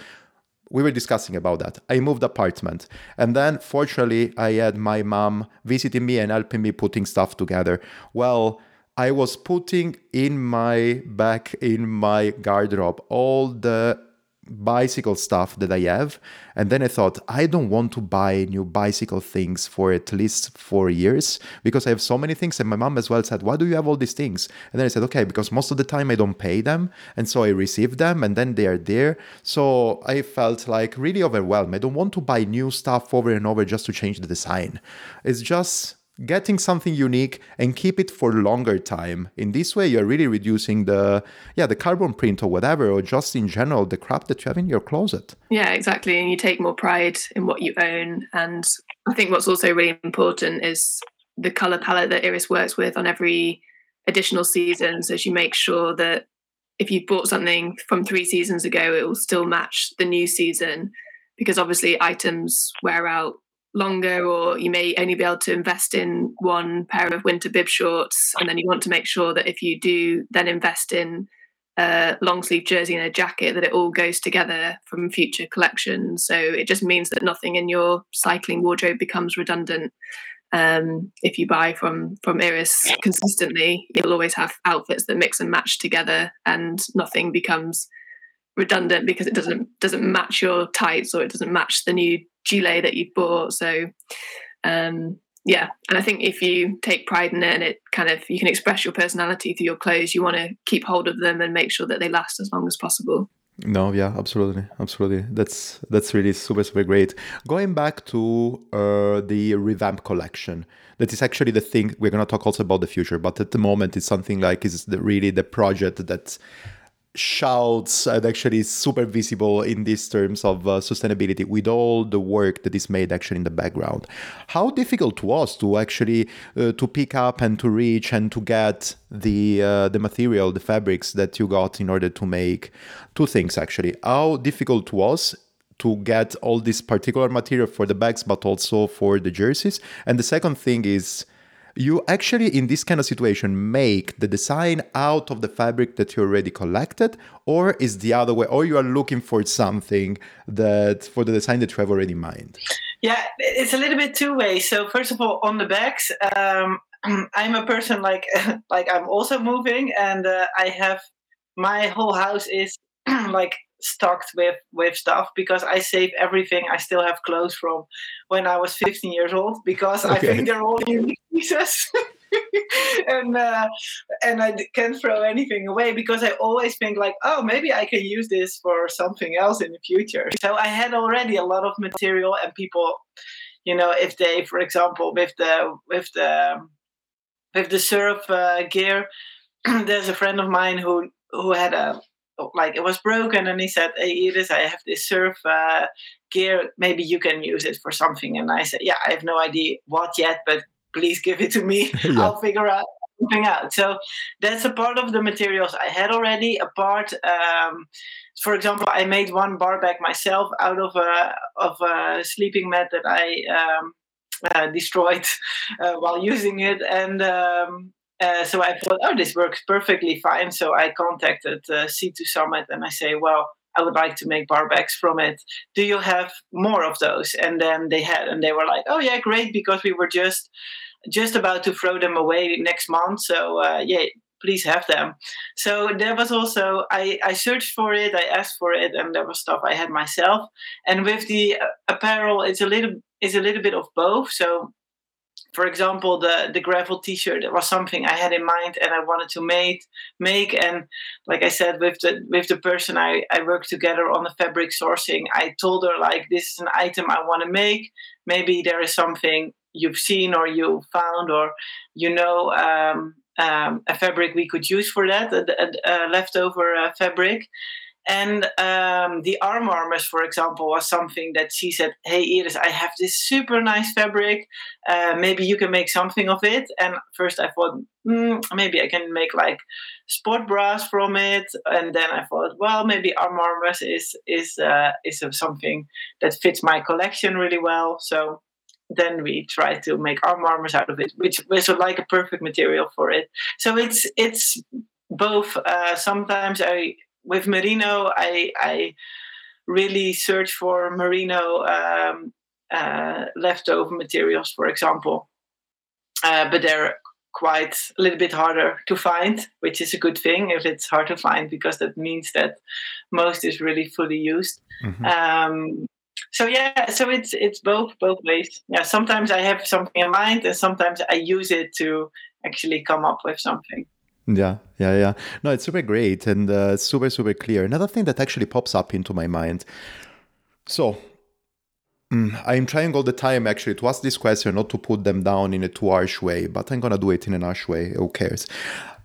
we were discussing about that. I moved apartment and then fortunately i had my mom visiting me and helping me putting stuff together. Well i was putting in my back in my garderobe all the bicycle stuff that I have. And then I thought, I don't want to buy new bicycle things for at least four years because I have so many things. And my mom as well said, Why do you have all these things? And then I said, Okay, because most of the time I don't pay them. And so I receive them and then they are there. So I felt like really overwhelmed. I don't want to buy new stuff over and over just to change the design. It's just getting something unique and keep it for longer time. In this way you're really reducing the yeah the carbon print or whatever or just in general the crap that you have in your closet. Yeah exactly. And you take more pride in what you own. And i think what's also really important is the color palette that iris works with on every additional season. So she makes sure that if you bought something from three seasons ago it will still match the new season. Because obviously items wear out longer or you may only be able to invest in one pair of winter bib shorts and then you want to make sure that if you do then invest in a long sleeve jersey and a jacket that it all goes together from future collections. So it just means that nothing in your cycling wardrobe becomes redundant um, if you buy from from iris consistently. You'll always have outfits that mix and match together and nothing becomes redundant because it doesn't doesn't match your tights or it doesn't match the new gilet that you've bought. So um, yeah, and I think if you take pride in it and it kind of you can express your personality through your clothes, you want to keep hold of them and make sure that they last as long as possible. No, yeah, absolutely, absolutely. That's that's really super super great. Going back to uh, the revamp collection, that is actually the thing we're gonna talk also about the future. But at the moment, it's something like is the, really the project that's shouts and actually super visible in these terms of uh, sustainability with all the work that is made actually in the background. How difficult was to actually uh, to pick up and to reach and to get the uh, the material the fabrics that you got in order to make two things actually? How difficult was to get all this particular material for the bags but also for the jerseys? And the second thing is you actually in this kind of situation make the design out of the fabric that you already collected or is the other way or you are looking for something that for the design that you have already in mind? Yeah it's a little bit two ways so first of all on the bags um, i'm a person like like i'm also moving and uh, i have my whole house is like stocked with with stuff because I save everything. I still have clothes from when I was 15 years old because okay. I think they're all unique pieces. and uh, and I can't throw anything away because I always think like, oh, maybe I can use this for something else in the future. So I had already a lot of material, and people, you know, if they, for example, with the with the with the surf uh, gear, there's a friend of mine who who had a like it was broken and he said hey Iris I have this surf uh, gear. Maybe you can use it for something. And I said yeah I have no idea what yet but please give it to me. Yeah. I'll figure out something out. So that's a part of the materials I had already a part um, for example I made one bar bag myself out of a of a sleeping mat that I um, uh, destroyed uh, while using it. And um, uh, so I thought, oh, this works perfectly fine. So I contacted uh, Sea to Summit and I say, well, I would like to make bar bags from it. Do you have more of those? And then they had, and they were like, oh yeah, great, because we were just just about to throw them away next month. So uh, yeah, please have them. So there was also I, I searched for it, I asked for it, and there was stuff I had myself. And with the uh, apparel, it's a little it's a little bit of both. So for example, the the gravel T-shirt was something I had in mind and I wanted to make make. And like I said, with the with the person I I worked together on the fabric sourcing, I told her like this is an item I want to make. Maybe there is something you've seen or you found or you know um, um, a fabric we could use for that, a, a, a leftover uh, fabric. And um, the arm warmers, for example, was something that she said, "Hey, Iris, I have this super nice fabric. Uh, maybe you can make something of it." And first, I thought, mm, maybe I can make like sport bras from it. And then I thought, well, maybe arm warmers is is uh, is something that fits my collection really well. So then we try to make arm warmers out of it, which was like a perfect material for it. So it's it's both. Uh, sometimes I with merino, I, I really search for merino um, uh, leftover materials, for example. Uh, but they're quite a little bit harder to find, which is a good thing if it's hard to find because that means that most is really fully used. Mm-hmm. Um, so yeah, so it's it's both both ways. Yeah, sometimes I have something in mind, and sometimes I use it to actually come up with something. Yeah, yeah, yeah. No, it's super great and uh, super, super clear. Another thing that actually pops up into my mind. So, mm, I'm trying all the time actually to ask this question, not to put them down in a too harsh way, but I'm gonna do it in an harsh way. Who cares?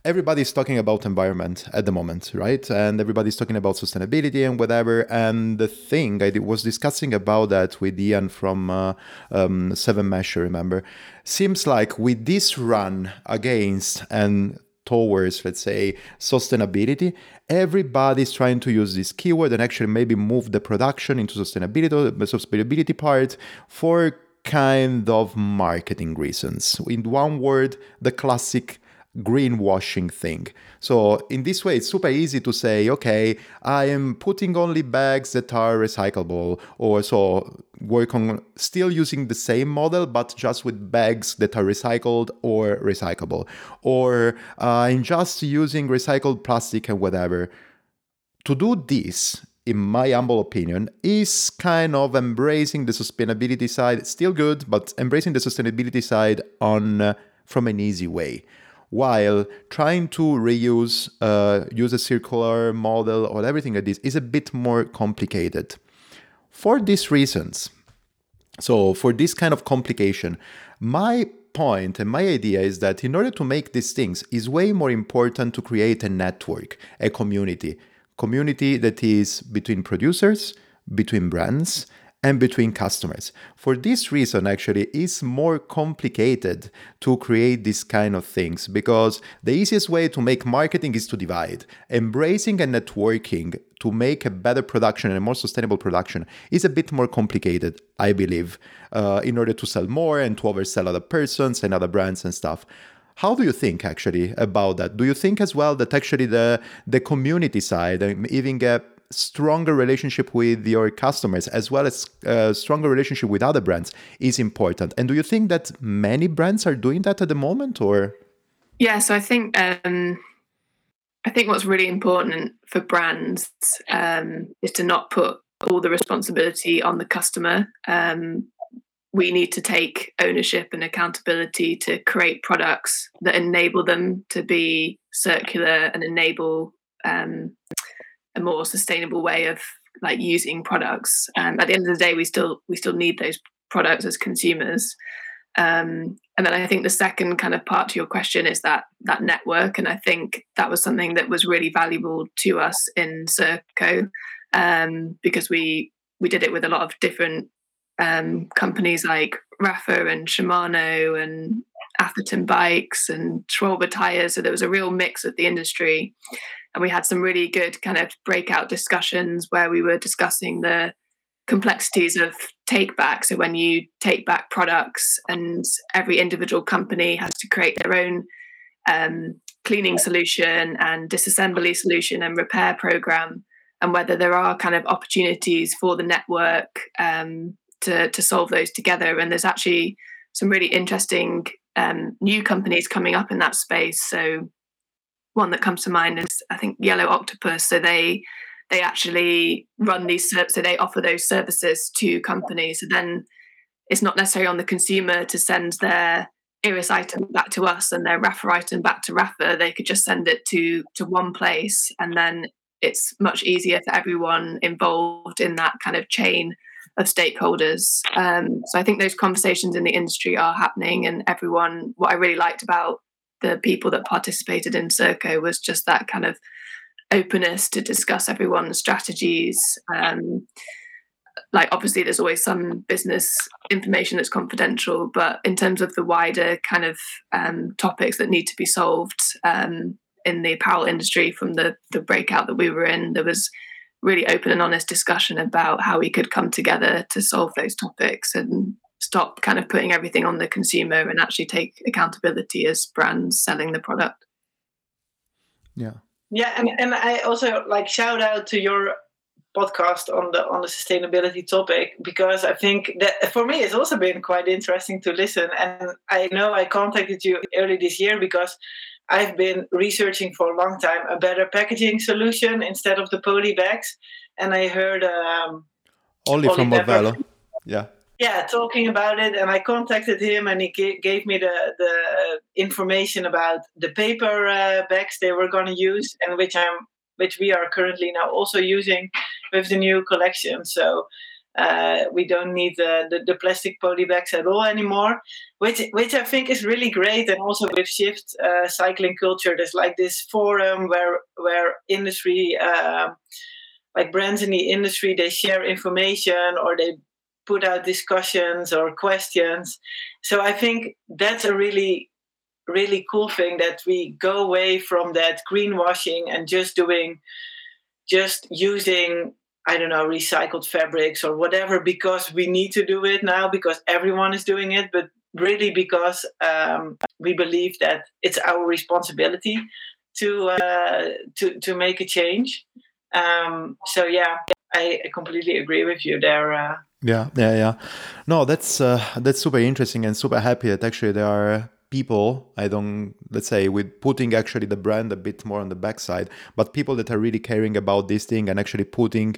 Everybody's talking about environment at the moment, right? And everybody's talking about sustainability and whatever. And the thing I was discussing about that with Ian from uh, um, 7mesh, remember? Seems like with this run against and towards, let's say, sustainability, everybody's trying to use this keyword and actually maybe move the production into sustainability, the sustainability part for kind of marketing reasons. In one word, the classic greenwashing thing. So in this way, it's super easy to say, okay, I am putting only bags that are recyclable, or so work on still using the same model, but just with bags that are recycled or recyclable, or uh, I'm just using recycled plastic and whatever. To do this, in my humble opinion, is kind of embracing the sustainability side. Still good, but embracing the sustainability side on uh, from an easy way while trying to reuse, uh, use a circular model or everything like this is a bit more complicated. For these reasons, so for this kind of complication, my point and my idea is that in order to make these things is way more important to create a network, a community, community that is between producers, between brands, and between customers. For this reason, actually, it's more complicated to create this kind of things because the easiest way to make marketing is to divide. Embracing and networking to make a better production and a more sustainable production is a bit more complicated, I believe, uh, in order to sell more and to oversell other persons and other brands and stuff. How do you think actually about that? Do you think as well that actually the the community side, even a stronger relationship with your customers as well as a uh, stronger relationship with other brands is important. And do you think that many brands are doing that at the moment or? Yeah, so I think um, I think what's really important for brands um, is to not put all the responsibility on the customer. Um, we need to take ownership and accountability to create products that enable them to be circular and enable um, a more sustainable way of like using products. Um, at the end of the day, we still we still need those products as consumers. Um, and then I think the second kind of part to your question is that that network, and I think that was something that was really valuable to us in Circo um, because we we did it with a lot of different um, companies like Rapha and Shimano and Atherton bikes and Schwalbe tires. So there was a real mix of the industry and we had some really good kind of breakout discussions where we were discussing the complexities of take back so when you take back products and every individual company has to create their own um, cleaning solution and disassembly solution and repair program and whether there are kind of opportunities for the network um, to, to solve those together and there's actually some really interesting um, new companies coming up in that space so one that comes to mind is I think Yellow Octopus. So they they actually run these so they offer those services to companies. So then it's not necessarily on the consumer to send their Iris item back to us and their Rapha item back to Rapha. They could just send it to to one place, and then it's much easier for everyone involved in that kind of chain of stakeholders. Um, so I think those conversations in the industry are happening, and everyone. What I really liked about the people that participated in Circo was just that kind of openness to discuss everyone's strategies. Um, like obviously there's always some business information that's confidential but in terms of the wider kind of um, topics that need to be solved um, in the apparel industry from the the breakout that we were in there was really open and honest discussion about how we could come together to solve those topics and stop kind of putting everything on the consumer and actually take accountability as brands selling the product yeah yeah and, and i also like shout out to your podcast on the on the sustainability topic because I think that for me it's also been quite interesting to listen. And I know I contacted you early this year because I've been researching for a long time a better packaging solution instead of the poly bags, and I heard um, only from Movello, yeah. Yeah, talking about it, and I contacted him, and he g- gave me the the information about the paper uh, bags they were going to use, and which I'm which we are currently now also using with the new collection. So uh, we don't need the, the, the, plastic poly bags at all anymore, which which I think is really great. And also with Shift uh, cycling culture, there's like this forum where where industry, uh, like brands in the industry, they share information or they put out discussions or questions. So I think that's a really really cool thing that we go away from that greenwashing and just doing just using I don't know, recycled fabrics or whatever because we need to do it now because everyone is doing it, but really because um, we believe that it's our responsibility to uh, to to make a change. Um, so yeah, I, completely agree with you there. Uh, yeah, yeah, yeah. No, that's uh, that's super interesting and super happy that actually there are people i don't let's say with putting actually the brand a bit more on the backside but people that are really caring about this thing and actually putting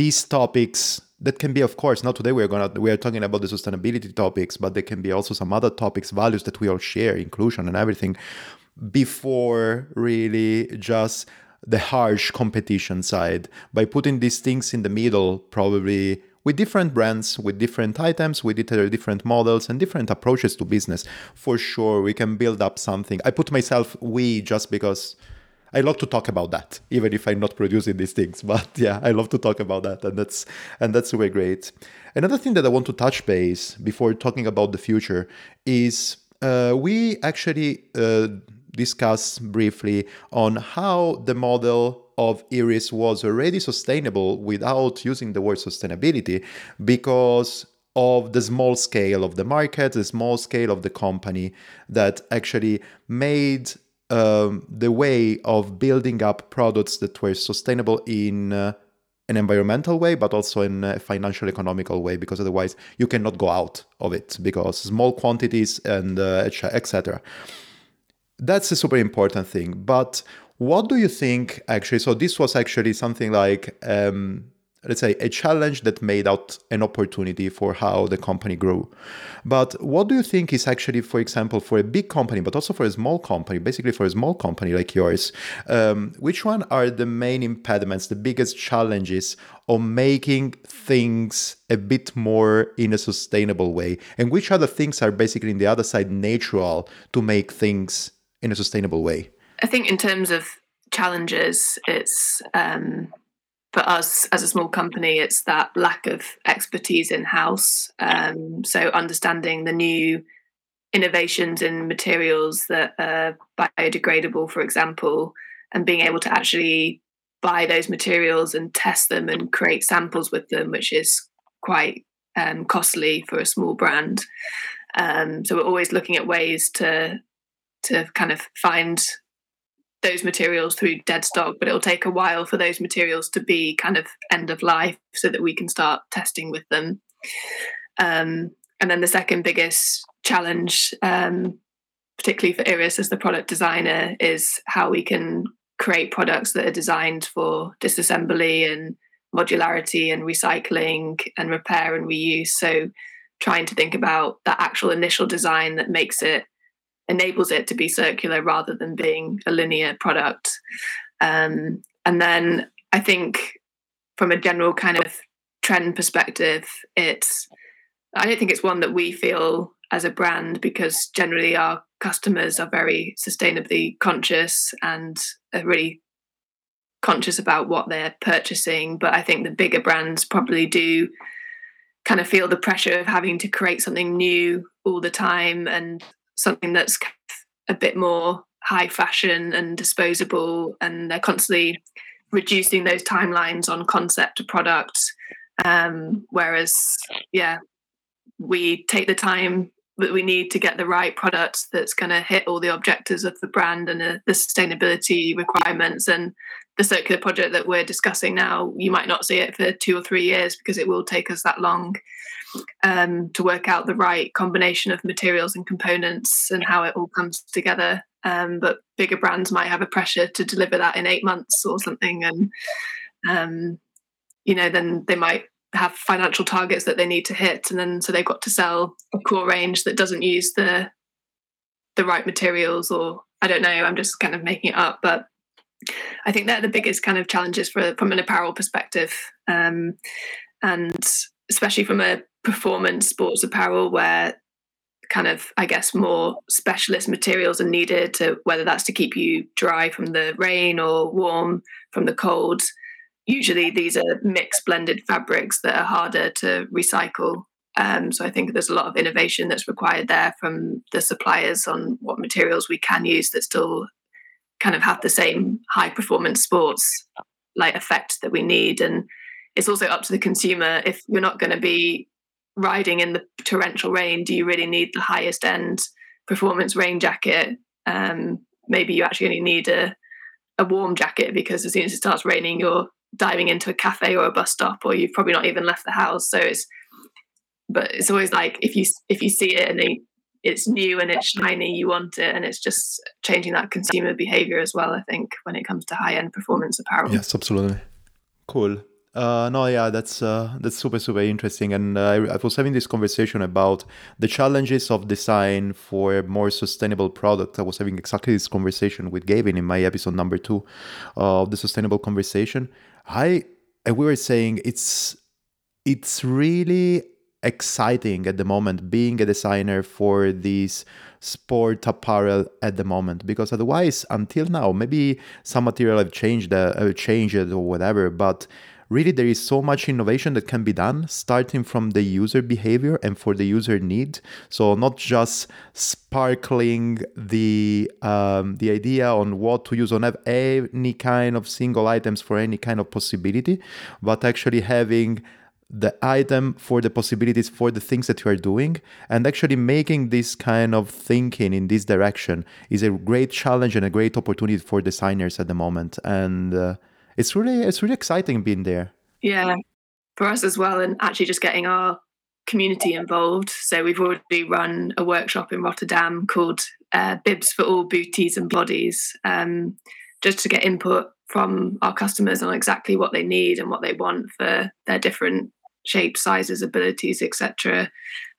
these topics that can be of course not today we're gonna we are talking about the sustainability topics but there can be also some other topics values that we all share inclusion and everything before really just the harsh competition side. By putting these things in the middle probably with different brands, with different items, with different models and different approaches to business. For sure, we can build up something. I put myself we just because I love to talk about that, even if I'm not producing these things. But yeah, I love to talk about that, and that's and that's super great. Another thing that I want to touch base before talking about the future is uh, we actually uh, discuss briefly on how the model of Iris was already sustainable without using the word sustainability because of the small scale of the market, the small scale of the company that actually made um, the way of building up products that were sustainable in uh, an environmental way, but also in a financial economical way, because otherwise you cannot go out of it because small quantities and uh, etc. That's a super important thing. But what do you think actually? So, this was actually something like, um, let's say, a challenge that made out an opportunity for how the company grew. But what do you think is actually, for example, for a big company, but also for a small company, basically for a small company like yours, um, which one are the main impediments, the biggest challenges on making things a bit more in a sustainable way? And which other things are basically in the other side natural to make things in a sustainable way? I think in terms of challenges, it's um, for us as a small company, it's that lack of expertise in house. Um, so understanding the new innovations in materials that are biodegradable, for example, and being able to actually buy those materials and test them and create samples with them, which is quite um, costly for a small brand. Um, so we're always looking at ways to to kind of find those materials through dead stock, but it'll take a while for those materials to be kind of end of life so that we can start testing with them. Um, and then the second biggest challenge, um, particularly for Iris as the product designer, is how we can create products that are designed for disassembly and modularity and recycling and repair and reuse. So trying to think about that actual initial design that makes it enables it to be circular rather than being a linear product. Um, and then I think from a general kind of trend perspective, it's I don't think it's one that we feel as a brand because generally our customers are very sustainably conscious and are really conscious about what they're purchasing. But I think the bigger brands probably do kind of feel the pressure of having to create something new all the time and something that's a bit more high fashion and disposable and they're constantly reducing those timelines on concept to product. Um, whereas yeah we take the time that we need to get the right product that's going to hit all the objectives of the brand and the, the sustainability requirements. And the circular project that we're discussing now, you might not see it for two or three years because it will take us that long um, to work out the right combination of materials and components and how it all comes together. Um, but bigger brands might have a pressure to deliver that in eight months or something, and um, you know, then they might have financial targets that they need to hit, and then so they've got to sell a core range that doesn't use the the right materials, or I don't know. I'm just kind of making it up, but I think they're the biggest kind of challenges for from an apparel perspective, um, and especially from a performance sports apparel where kind of I guess more specialist materials are needed to whether that's to keep you dry from the rain or warm from the cold. Usually these are mixed blended fabrics that are harder to recycle. Um, so I think there's a lot of innovation that's required there from the suppliers on what materials we can use that still kind of have the same high performance sports like effect that we need and it's also up to the consumer if you're not going to be riding in the torrential rain do you really need the highest end performance rain jacket um, maybe you actually only need a, a warm jacket because as soon as it starts raining you're diving into a cafe or a bus stop or you've probably not even left the house so it's but it's always like if you if you see it and it's new and it's shiny, you want it, and it's just changing that consumer behavior as well. I think when it comes to high end performance apparel. Yes, absolutely. Cool. Uh, no, yeah, that's uh, that's super super interesting, and uh, I, was having this conversation about the challenges of design for more sustainable products. I was having exactly this conversation with Gavin in my episode number two of the sustainable conversation. I and we were saying it's it's really exciting at the moment being a designer for this sport apparel at the moment because otherwise until now maybe some material have changed uh, changed or whatever but really there is so much innovation that can be done starting from the user behavior and for the user need. So not just sparkling the um, the idea on what to use on any kind of single items for any kind of possibility but actually having the item for the possibilities for the things that you are doing and actually making this kind of thinking in this direction is a great challenge and a great opportunity for designers at the moment. And uh, it's really it's really exciting being there yeah for us as well and actually just getting our community involved so we've already run a workshop in rotterdam called uh, bibs for all booties and bodies um, just to get input from our customers on exactly what they need and what they want for their different shapes, sizes, abilities, etc.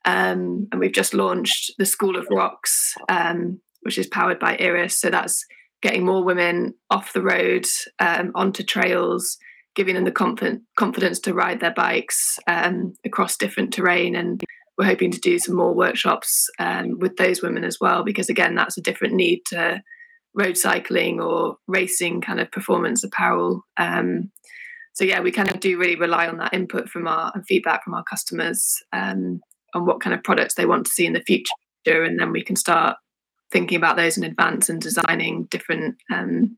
Um, and we've just launched the School of Rocks, um, which is powered by Iris. So that's getting more women off the road um, onto trails, giving them the confidence to ride their bikes um, across different terrain. And we're hoping to do some more workshops um, with those women as well, because again, that's a different need to road cycling or racing kind of performance apparel. Um, so yeah, we kind of do really rely on that input from our and feedback from our customers um, on what kind of products they want to see in the future, and then we can start thinking about those in advance and designing different um,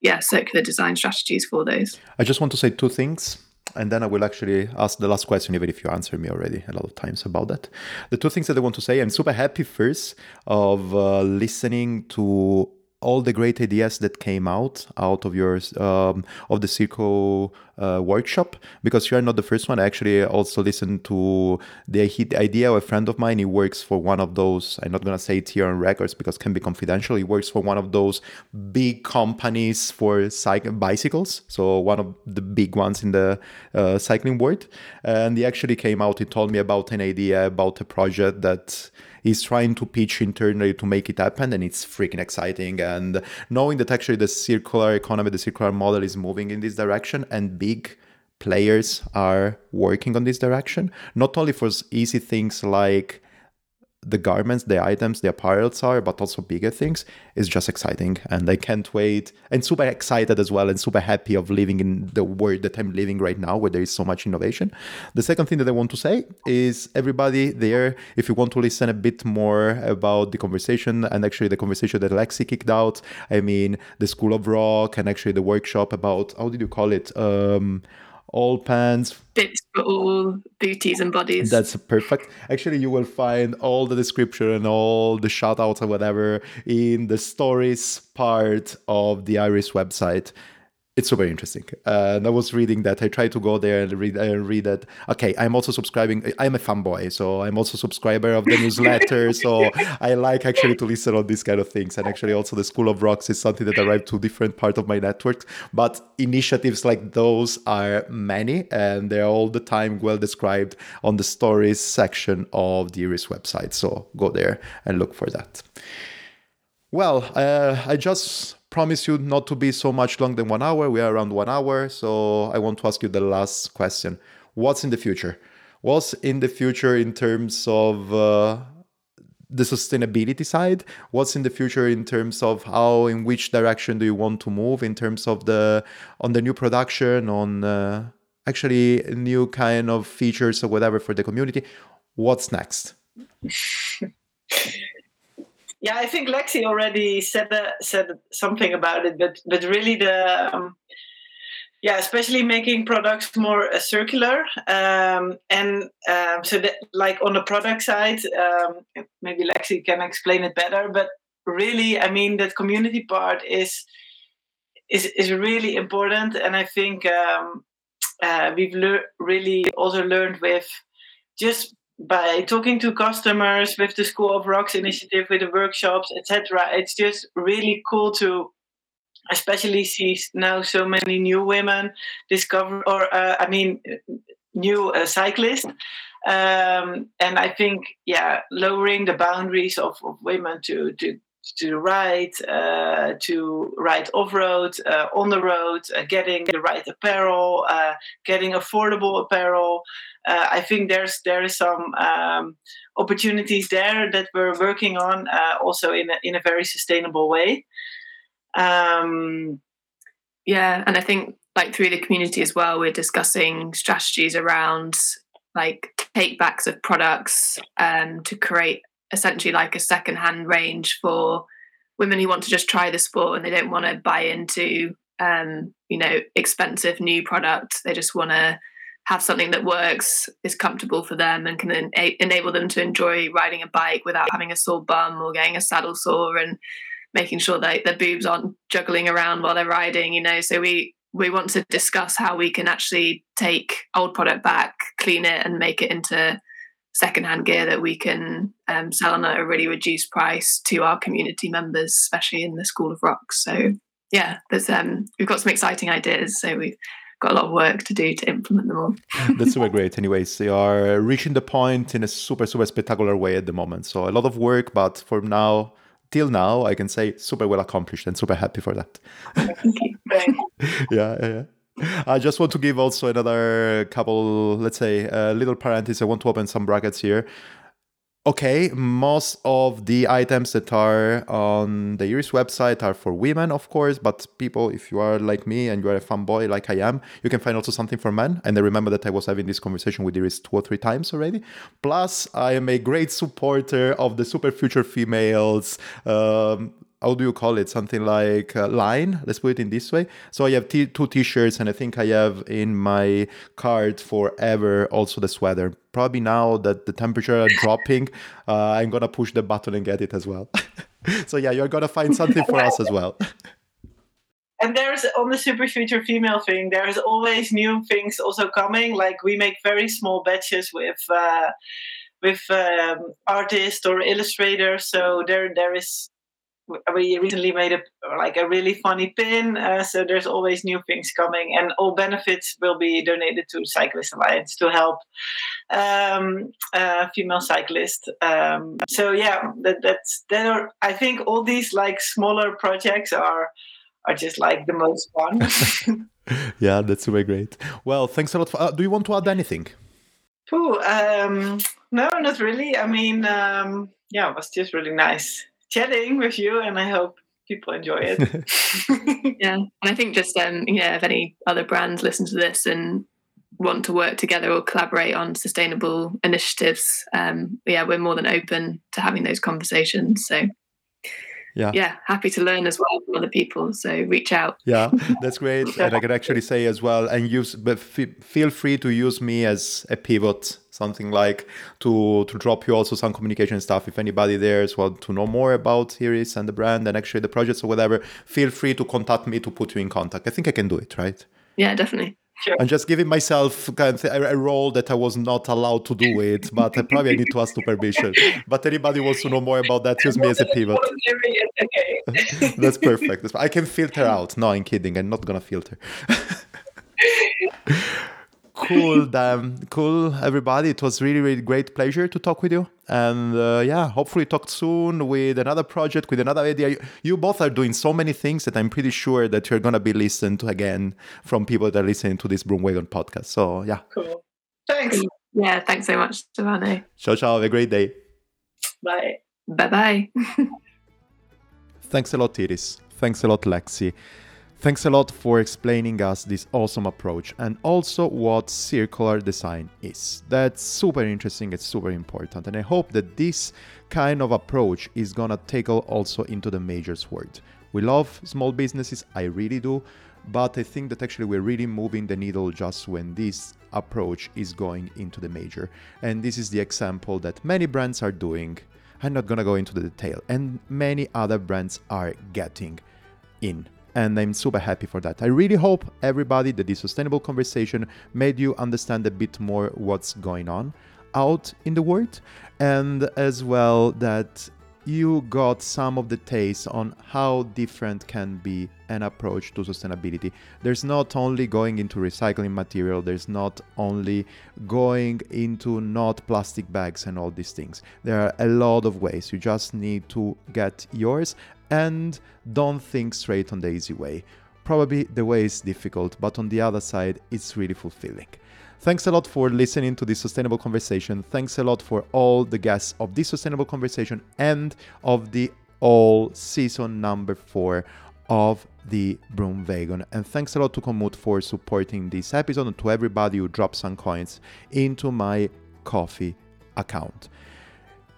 yeah circular design strategies for those. I just want to say two things. And then I will actually ask the last question, even if you answered me already a lot of times about that. The two things that I want to say I'm super happy first of uh, listening to all the great ideas that came out out of your um, of the Circo uh, workshop because you are not the first one. I actually also listened to the idea of a friend of mine. He works for one of those. I'm not gonna say it here on records because it can be confidential. He works for one of those big companies for cycle bicycles. So one of the big ones in the uh, cycling world. And he actually came out. He told me about an idea about a project that he's trying to pitch internally to make it happen and it's freaking exciting. And knowing that actually the circular economy the circular model is moving in this direction and big players are working on this direction, not only for easy things like the garments, the items, the apparels are, but also bigger things is just exciting. And I can't wait and super excited as well and super happy of living in the world that I'm living right now where there is so much innovation. The second thing that I want to say is everybody there, if you want to listen a bit more about the conversation and actually the conversation that Lexi kicked out, I mean, the School of Rock and actually the workshop about, how did you call it? Um, all pants. Bits for all booties and bodies. That's perfect. Actually you will find all the description and all the shout outs or whatever in the stories part of the iris website it's super interesting. Uh, and I was reading that. I tried to go there and read and read that. Okay, I'm also subscribing. I'm a fanboy, so I'm also subscriber of the newsletter. so I like actually to listen on these kind of things. And actually, also the School of Rocks is something that arrived to different part of my network. But initiatives like those are many, and they're all the time well described on the stories section of the Iris website. So go there and look for that. Well, uh, I just promise you not to be so much longer than one hour. We are around one hour. So I want to ask you the last question. What's in the future? What's in the future in terms of uh, the sustainability side? What's in the future in terms of how, in which direction do you want to move in terms of the on the new production, on uh, actually new kind of features or whatever for the community? What's next? Yeah, I think Lexi already said that, said something about it, but but really the um, yeah, especially making products more uh, circular, um, and um, so that like on the product side, um, maybe Lexi can explain it better. But really, I mean, that community part is is is really important, and I think um, uh, we've le- really also learned with just by talking to customers with the School of Rocks initiative, with the workshops, etc. It's just really cool to especially see now so many new women discover, or uh, I mean, new uh, cyclists. Um, and I think, yeah, lowering the boundaries of, of women to to to ride, uh, to ride off road, uh, on the road, uh, getting the right apparel, uh, getting affordable apparel. Uh, I think there's there is some um, opportunities there that we're working on, uh, also in a, in a very sustainable way. Um, yeah, and I think like through the community as well, we're discussing strategies around like take backs of products um, to create essentially like a second-hand range for women who want to just try the sport and they don't want to buy into um, you know expensive new product. They just want to have something that works is comfortable for them and can en- enable them to enjoy riding a bike without having a sore bum or getting a saddle sore and making sure that their boobs aren't juggling around while they're riding you know? So we we want to discuss how we can actually take old product back clean it and make it into secondhand gear that we can um, sell on at a really reduced price to our community members, especially in the School of Rocks. So yeah, there's um, we've got some exciting ideas. So we've got a lot of work to do to implement them all. That's super great. Anyways, they are reaching the point in a super super spectacular way at the moment. So a lot of work, but for now. Till now, I can say super well accomplished and super happy for that. yeah, yeah. I just want to give also another couple, let's say, a little parenthesis. I want to open some brackets here. Okay, most of the items that are on the Iris website are for women, of course, but people, if you are like me and you are a fanboy like I am, you can find also something for men. And I remember that I was having this conversation with Iris two or three times already. Plus, I am a great supporter of the super future females. Um, how do you call it? Something like line. Let's put it in this way. So i have t- two t-shirts and i think i have in my cart forever also the sweater. Probably now that the temperature are dropping uh, i'm gonna push the button and get it as well. So yeah you're gonna find something for us as well. And there's on the super future female thing there's always new things also coming. Like we make very small batches with uh, with um, artists or illustrators. So there there is we recently made a like a really funny pin uh, so there's always new things coming and all benefits will be donated to cyclist alliance to help um, uh, female cyclists um, so yeah that, that's that are i think all these like smaller projects are are just like the most fun. yeah, that's super great. Well, thanks a lot. For, uh, do you want to add anything? Ooh, um, no, not really. I mean, um, yeah, it was just really nice chatting with you, and I hope people enjoy it. yeah, and I think just um, yeah, if any other brands listen to this and want to work together or collaborate on sustainable initiatives, um, yeah, we're more than open to having those conversations. So yeah. Yeah happy to learn as well from other people so reach out. Yeah that's great and i can actually say as well and use but feel free to use me as a pivot something like to to drop you also some communication stuff. If anybody there is want to know more about Iris and the brand and actually the projects or whatever feel free to contact me to put you in contact. I think i can do it right? Yeah definitely Sure. I'm just giving myself kind of a role that I was not allowed to do it, but I probably need to ask to permission. But anybody wants to know more about that, use me as a pivot. That's perfect. I can filter out. No, I'm kidding. I'm not gonna filter. cool damn cool everybody. It was really really great pleasure to talk with you. And uh, yeah hopefully talk soon with another project with another idea. You, you, both are doing so many things that i'm pretty sure that you're gonna be listened to again from people that are listening to this broomwagon podcast. So yeah. Cool. Thanks. Yeah thanks so much Stefano. ciao ciao. Have a great day. Bye. Bye bye thanks a lot iris. Thanks a lot lexi Thanks a lot for explaining us this awesome approach and also what circular design is. That's super interesting, it's super important, and I hope that this kind of approach is gonna tackle also into the majors world. We love small businesses, I really do, but I think that actually we're really moving the needle just when this approach is going into the major. And this is the example that many brands are doing. I'm not gonna go into the detail, and many other brands are getting in and I'm super happy for that. I really hope everybody that this sustainable conversation made you understand a bit more what's going on out in the world and as well that you got some of the taste on how different can be an approach to sustainability. There's not only going into recycling material, there's not only going into not plastic bags and all these things. There are a lot of ways. You just need to get yours and don't think straight on the easy way. Probably the way is difficult, but on the other side, it's really fulfilling. Thanks a lot for listening to this sustainable conversation. Thanks a lot for all the guests of this sustainable conversation and of the all season number four of the Broom Wagon. And thanks a lot to Komoot for supporting this episode and to everybody who dropped some coins into my Ko-fi account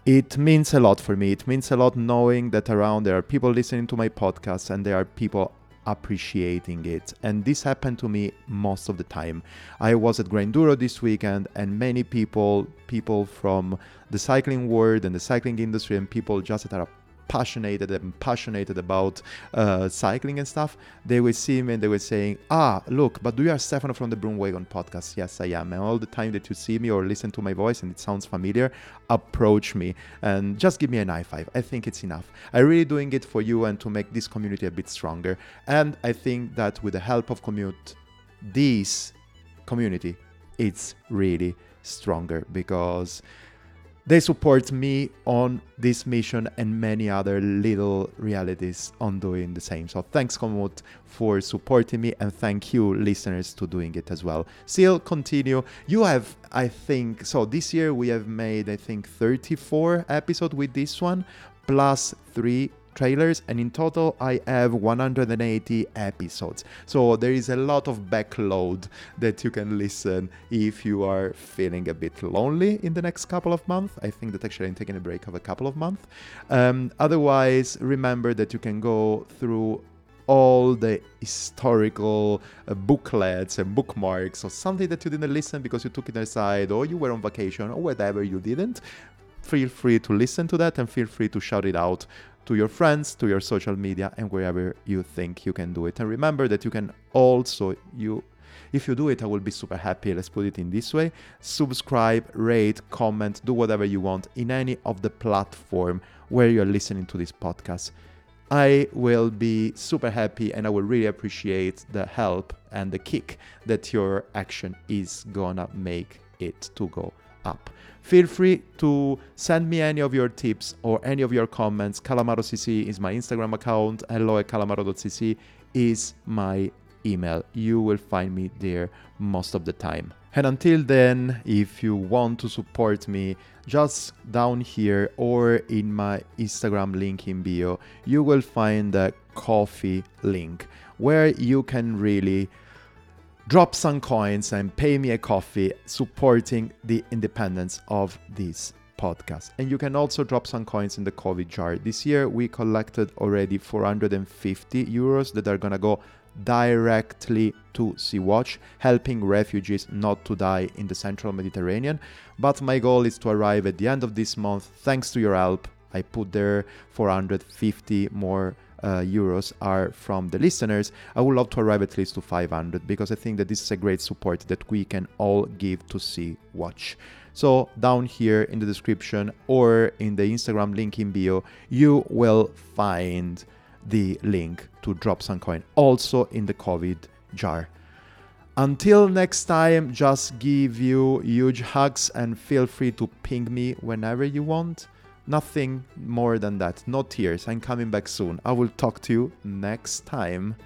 it means a lot for me. It means a lot knowing that around there are people listening to my podcast and there are people appreciating it. And this happened to me most of the time. I was at Grinduro this weekend and many people, people from the cycling world and the cycling industry and people just that are passionate and passionate about uh, cycling and stuff, they would see me and they were saying, "Ah, look, but do you are Stefano from the Broomwagon podcast?" Yes, I am. And all the time that you see me or listen to my voice and it sounds familiar, approach me and just give me an high five. I think it's enough. I'm really doing it for you and to make this community a bit stronger. And I think that with the help of Komoot, this community, it's really stronger because they support me on this mission and many other little realities on doing the same. So thanks Komoot for supporting me and thank you listeners to doing it as well. Still continue. You have I think so this year we have made I think 34 episodes with this one plus 3 trailers and in total I have 180 episodes. So there is a lot of backload that you can listen if you are feeling a bit lonely in the next couple of months. I think that actually I'm taking a break of a couple of months. Um, otherwise, remember that you can go through all the historical uh, booklets and bookmarks or something that you didn't listen because you took it aside or you were on vacation or whatever you didn't feel free to listen to that and feel free to shout it out to your friends, to your social media, and wherever you think you can do it. And remember that you can also you if you do it, I will be super happy. Let's put it in this way. Subscribe, rate, comment, do whatever you want in any of the platform where you're listening to this podcast. I will be super happy and I will really appreciate the help and the kick that your action is gonna make it to go up. Feel free to send me any of your tips or any of your comments. CalamaroCC is my Instagram account. Hello at calamaro.cc is my email. You will find me there most of the time. And until then, if you want to support me, just down here or in my Instagram link in bio, you will find the Ko-fi link where you can really drop some coins and pay me a coffee supporting the independence of this podcast. And you can also drop some coins in the COVID jar. This year we collected already 450 euros that are gonna go directly to Sea-Watch, helping refugees not to die in the central Mediterranean. But my goal is to arrive at the end of this month. Thanks to your help, I put there 450 more uh, euros are from the listeners. I would love to arrive at least to 500 because I think that this is a great support that we can all give to Sea Watch. So, down here in the description or in the Instagram link in bio, you will find the link to drop some coin also in the COVID jar. Until next time, just give you huge hugs and feel free to ping me whenever you want. Nothing more than that. No tears. I'm coming back soon. I will talk to you next time.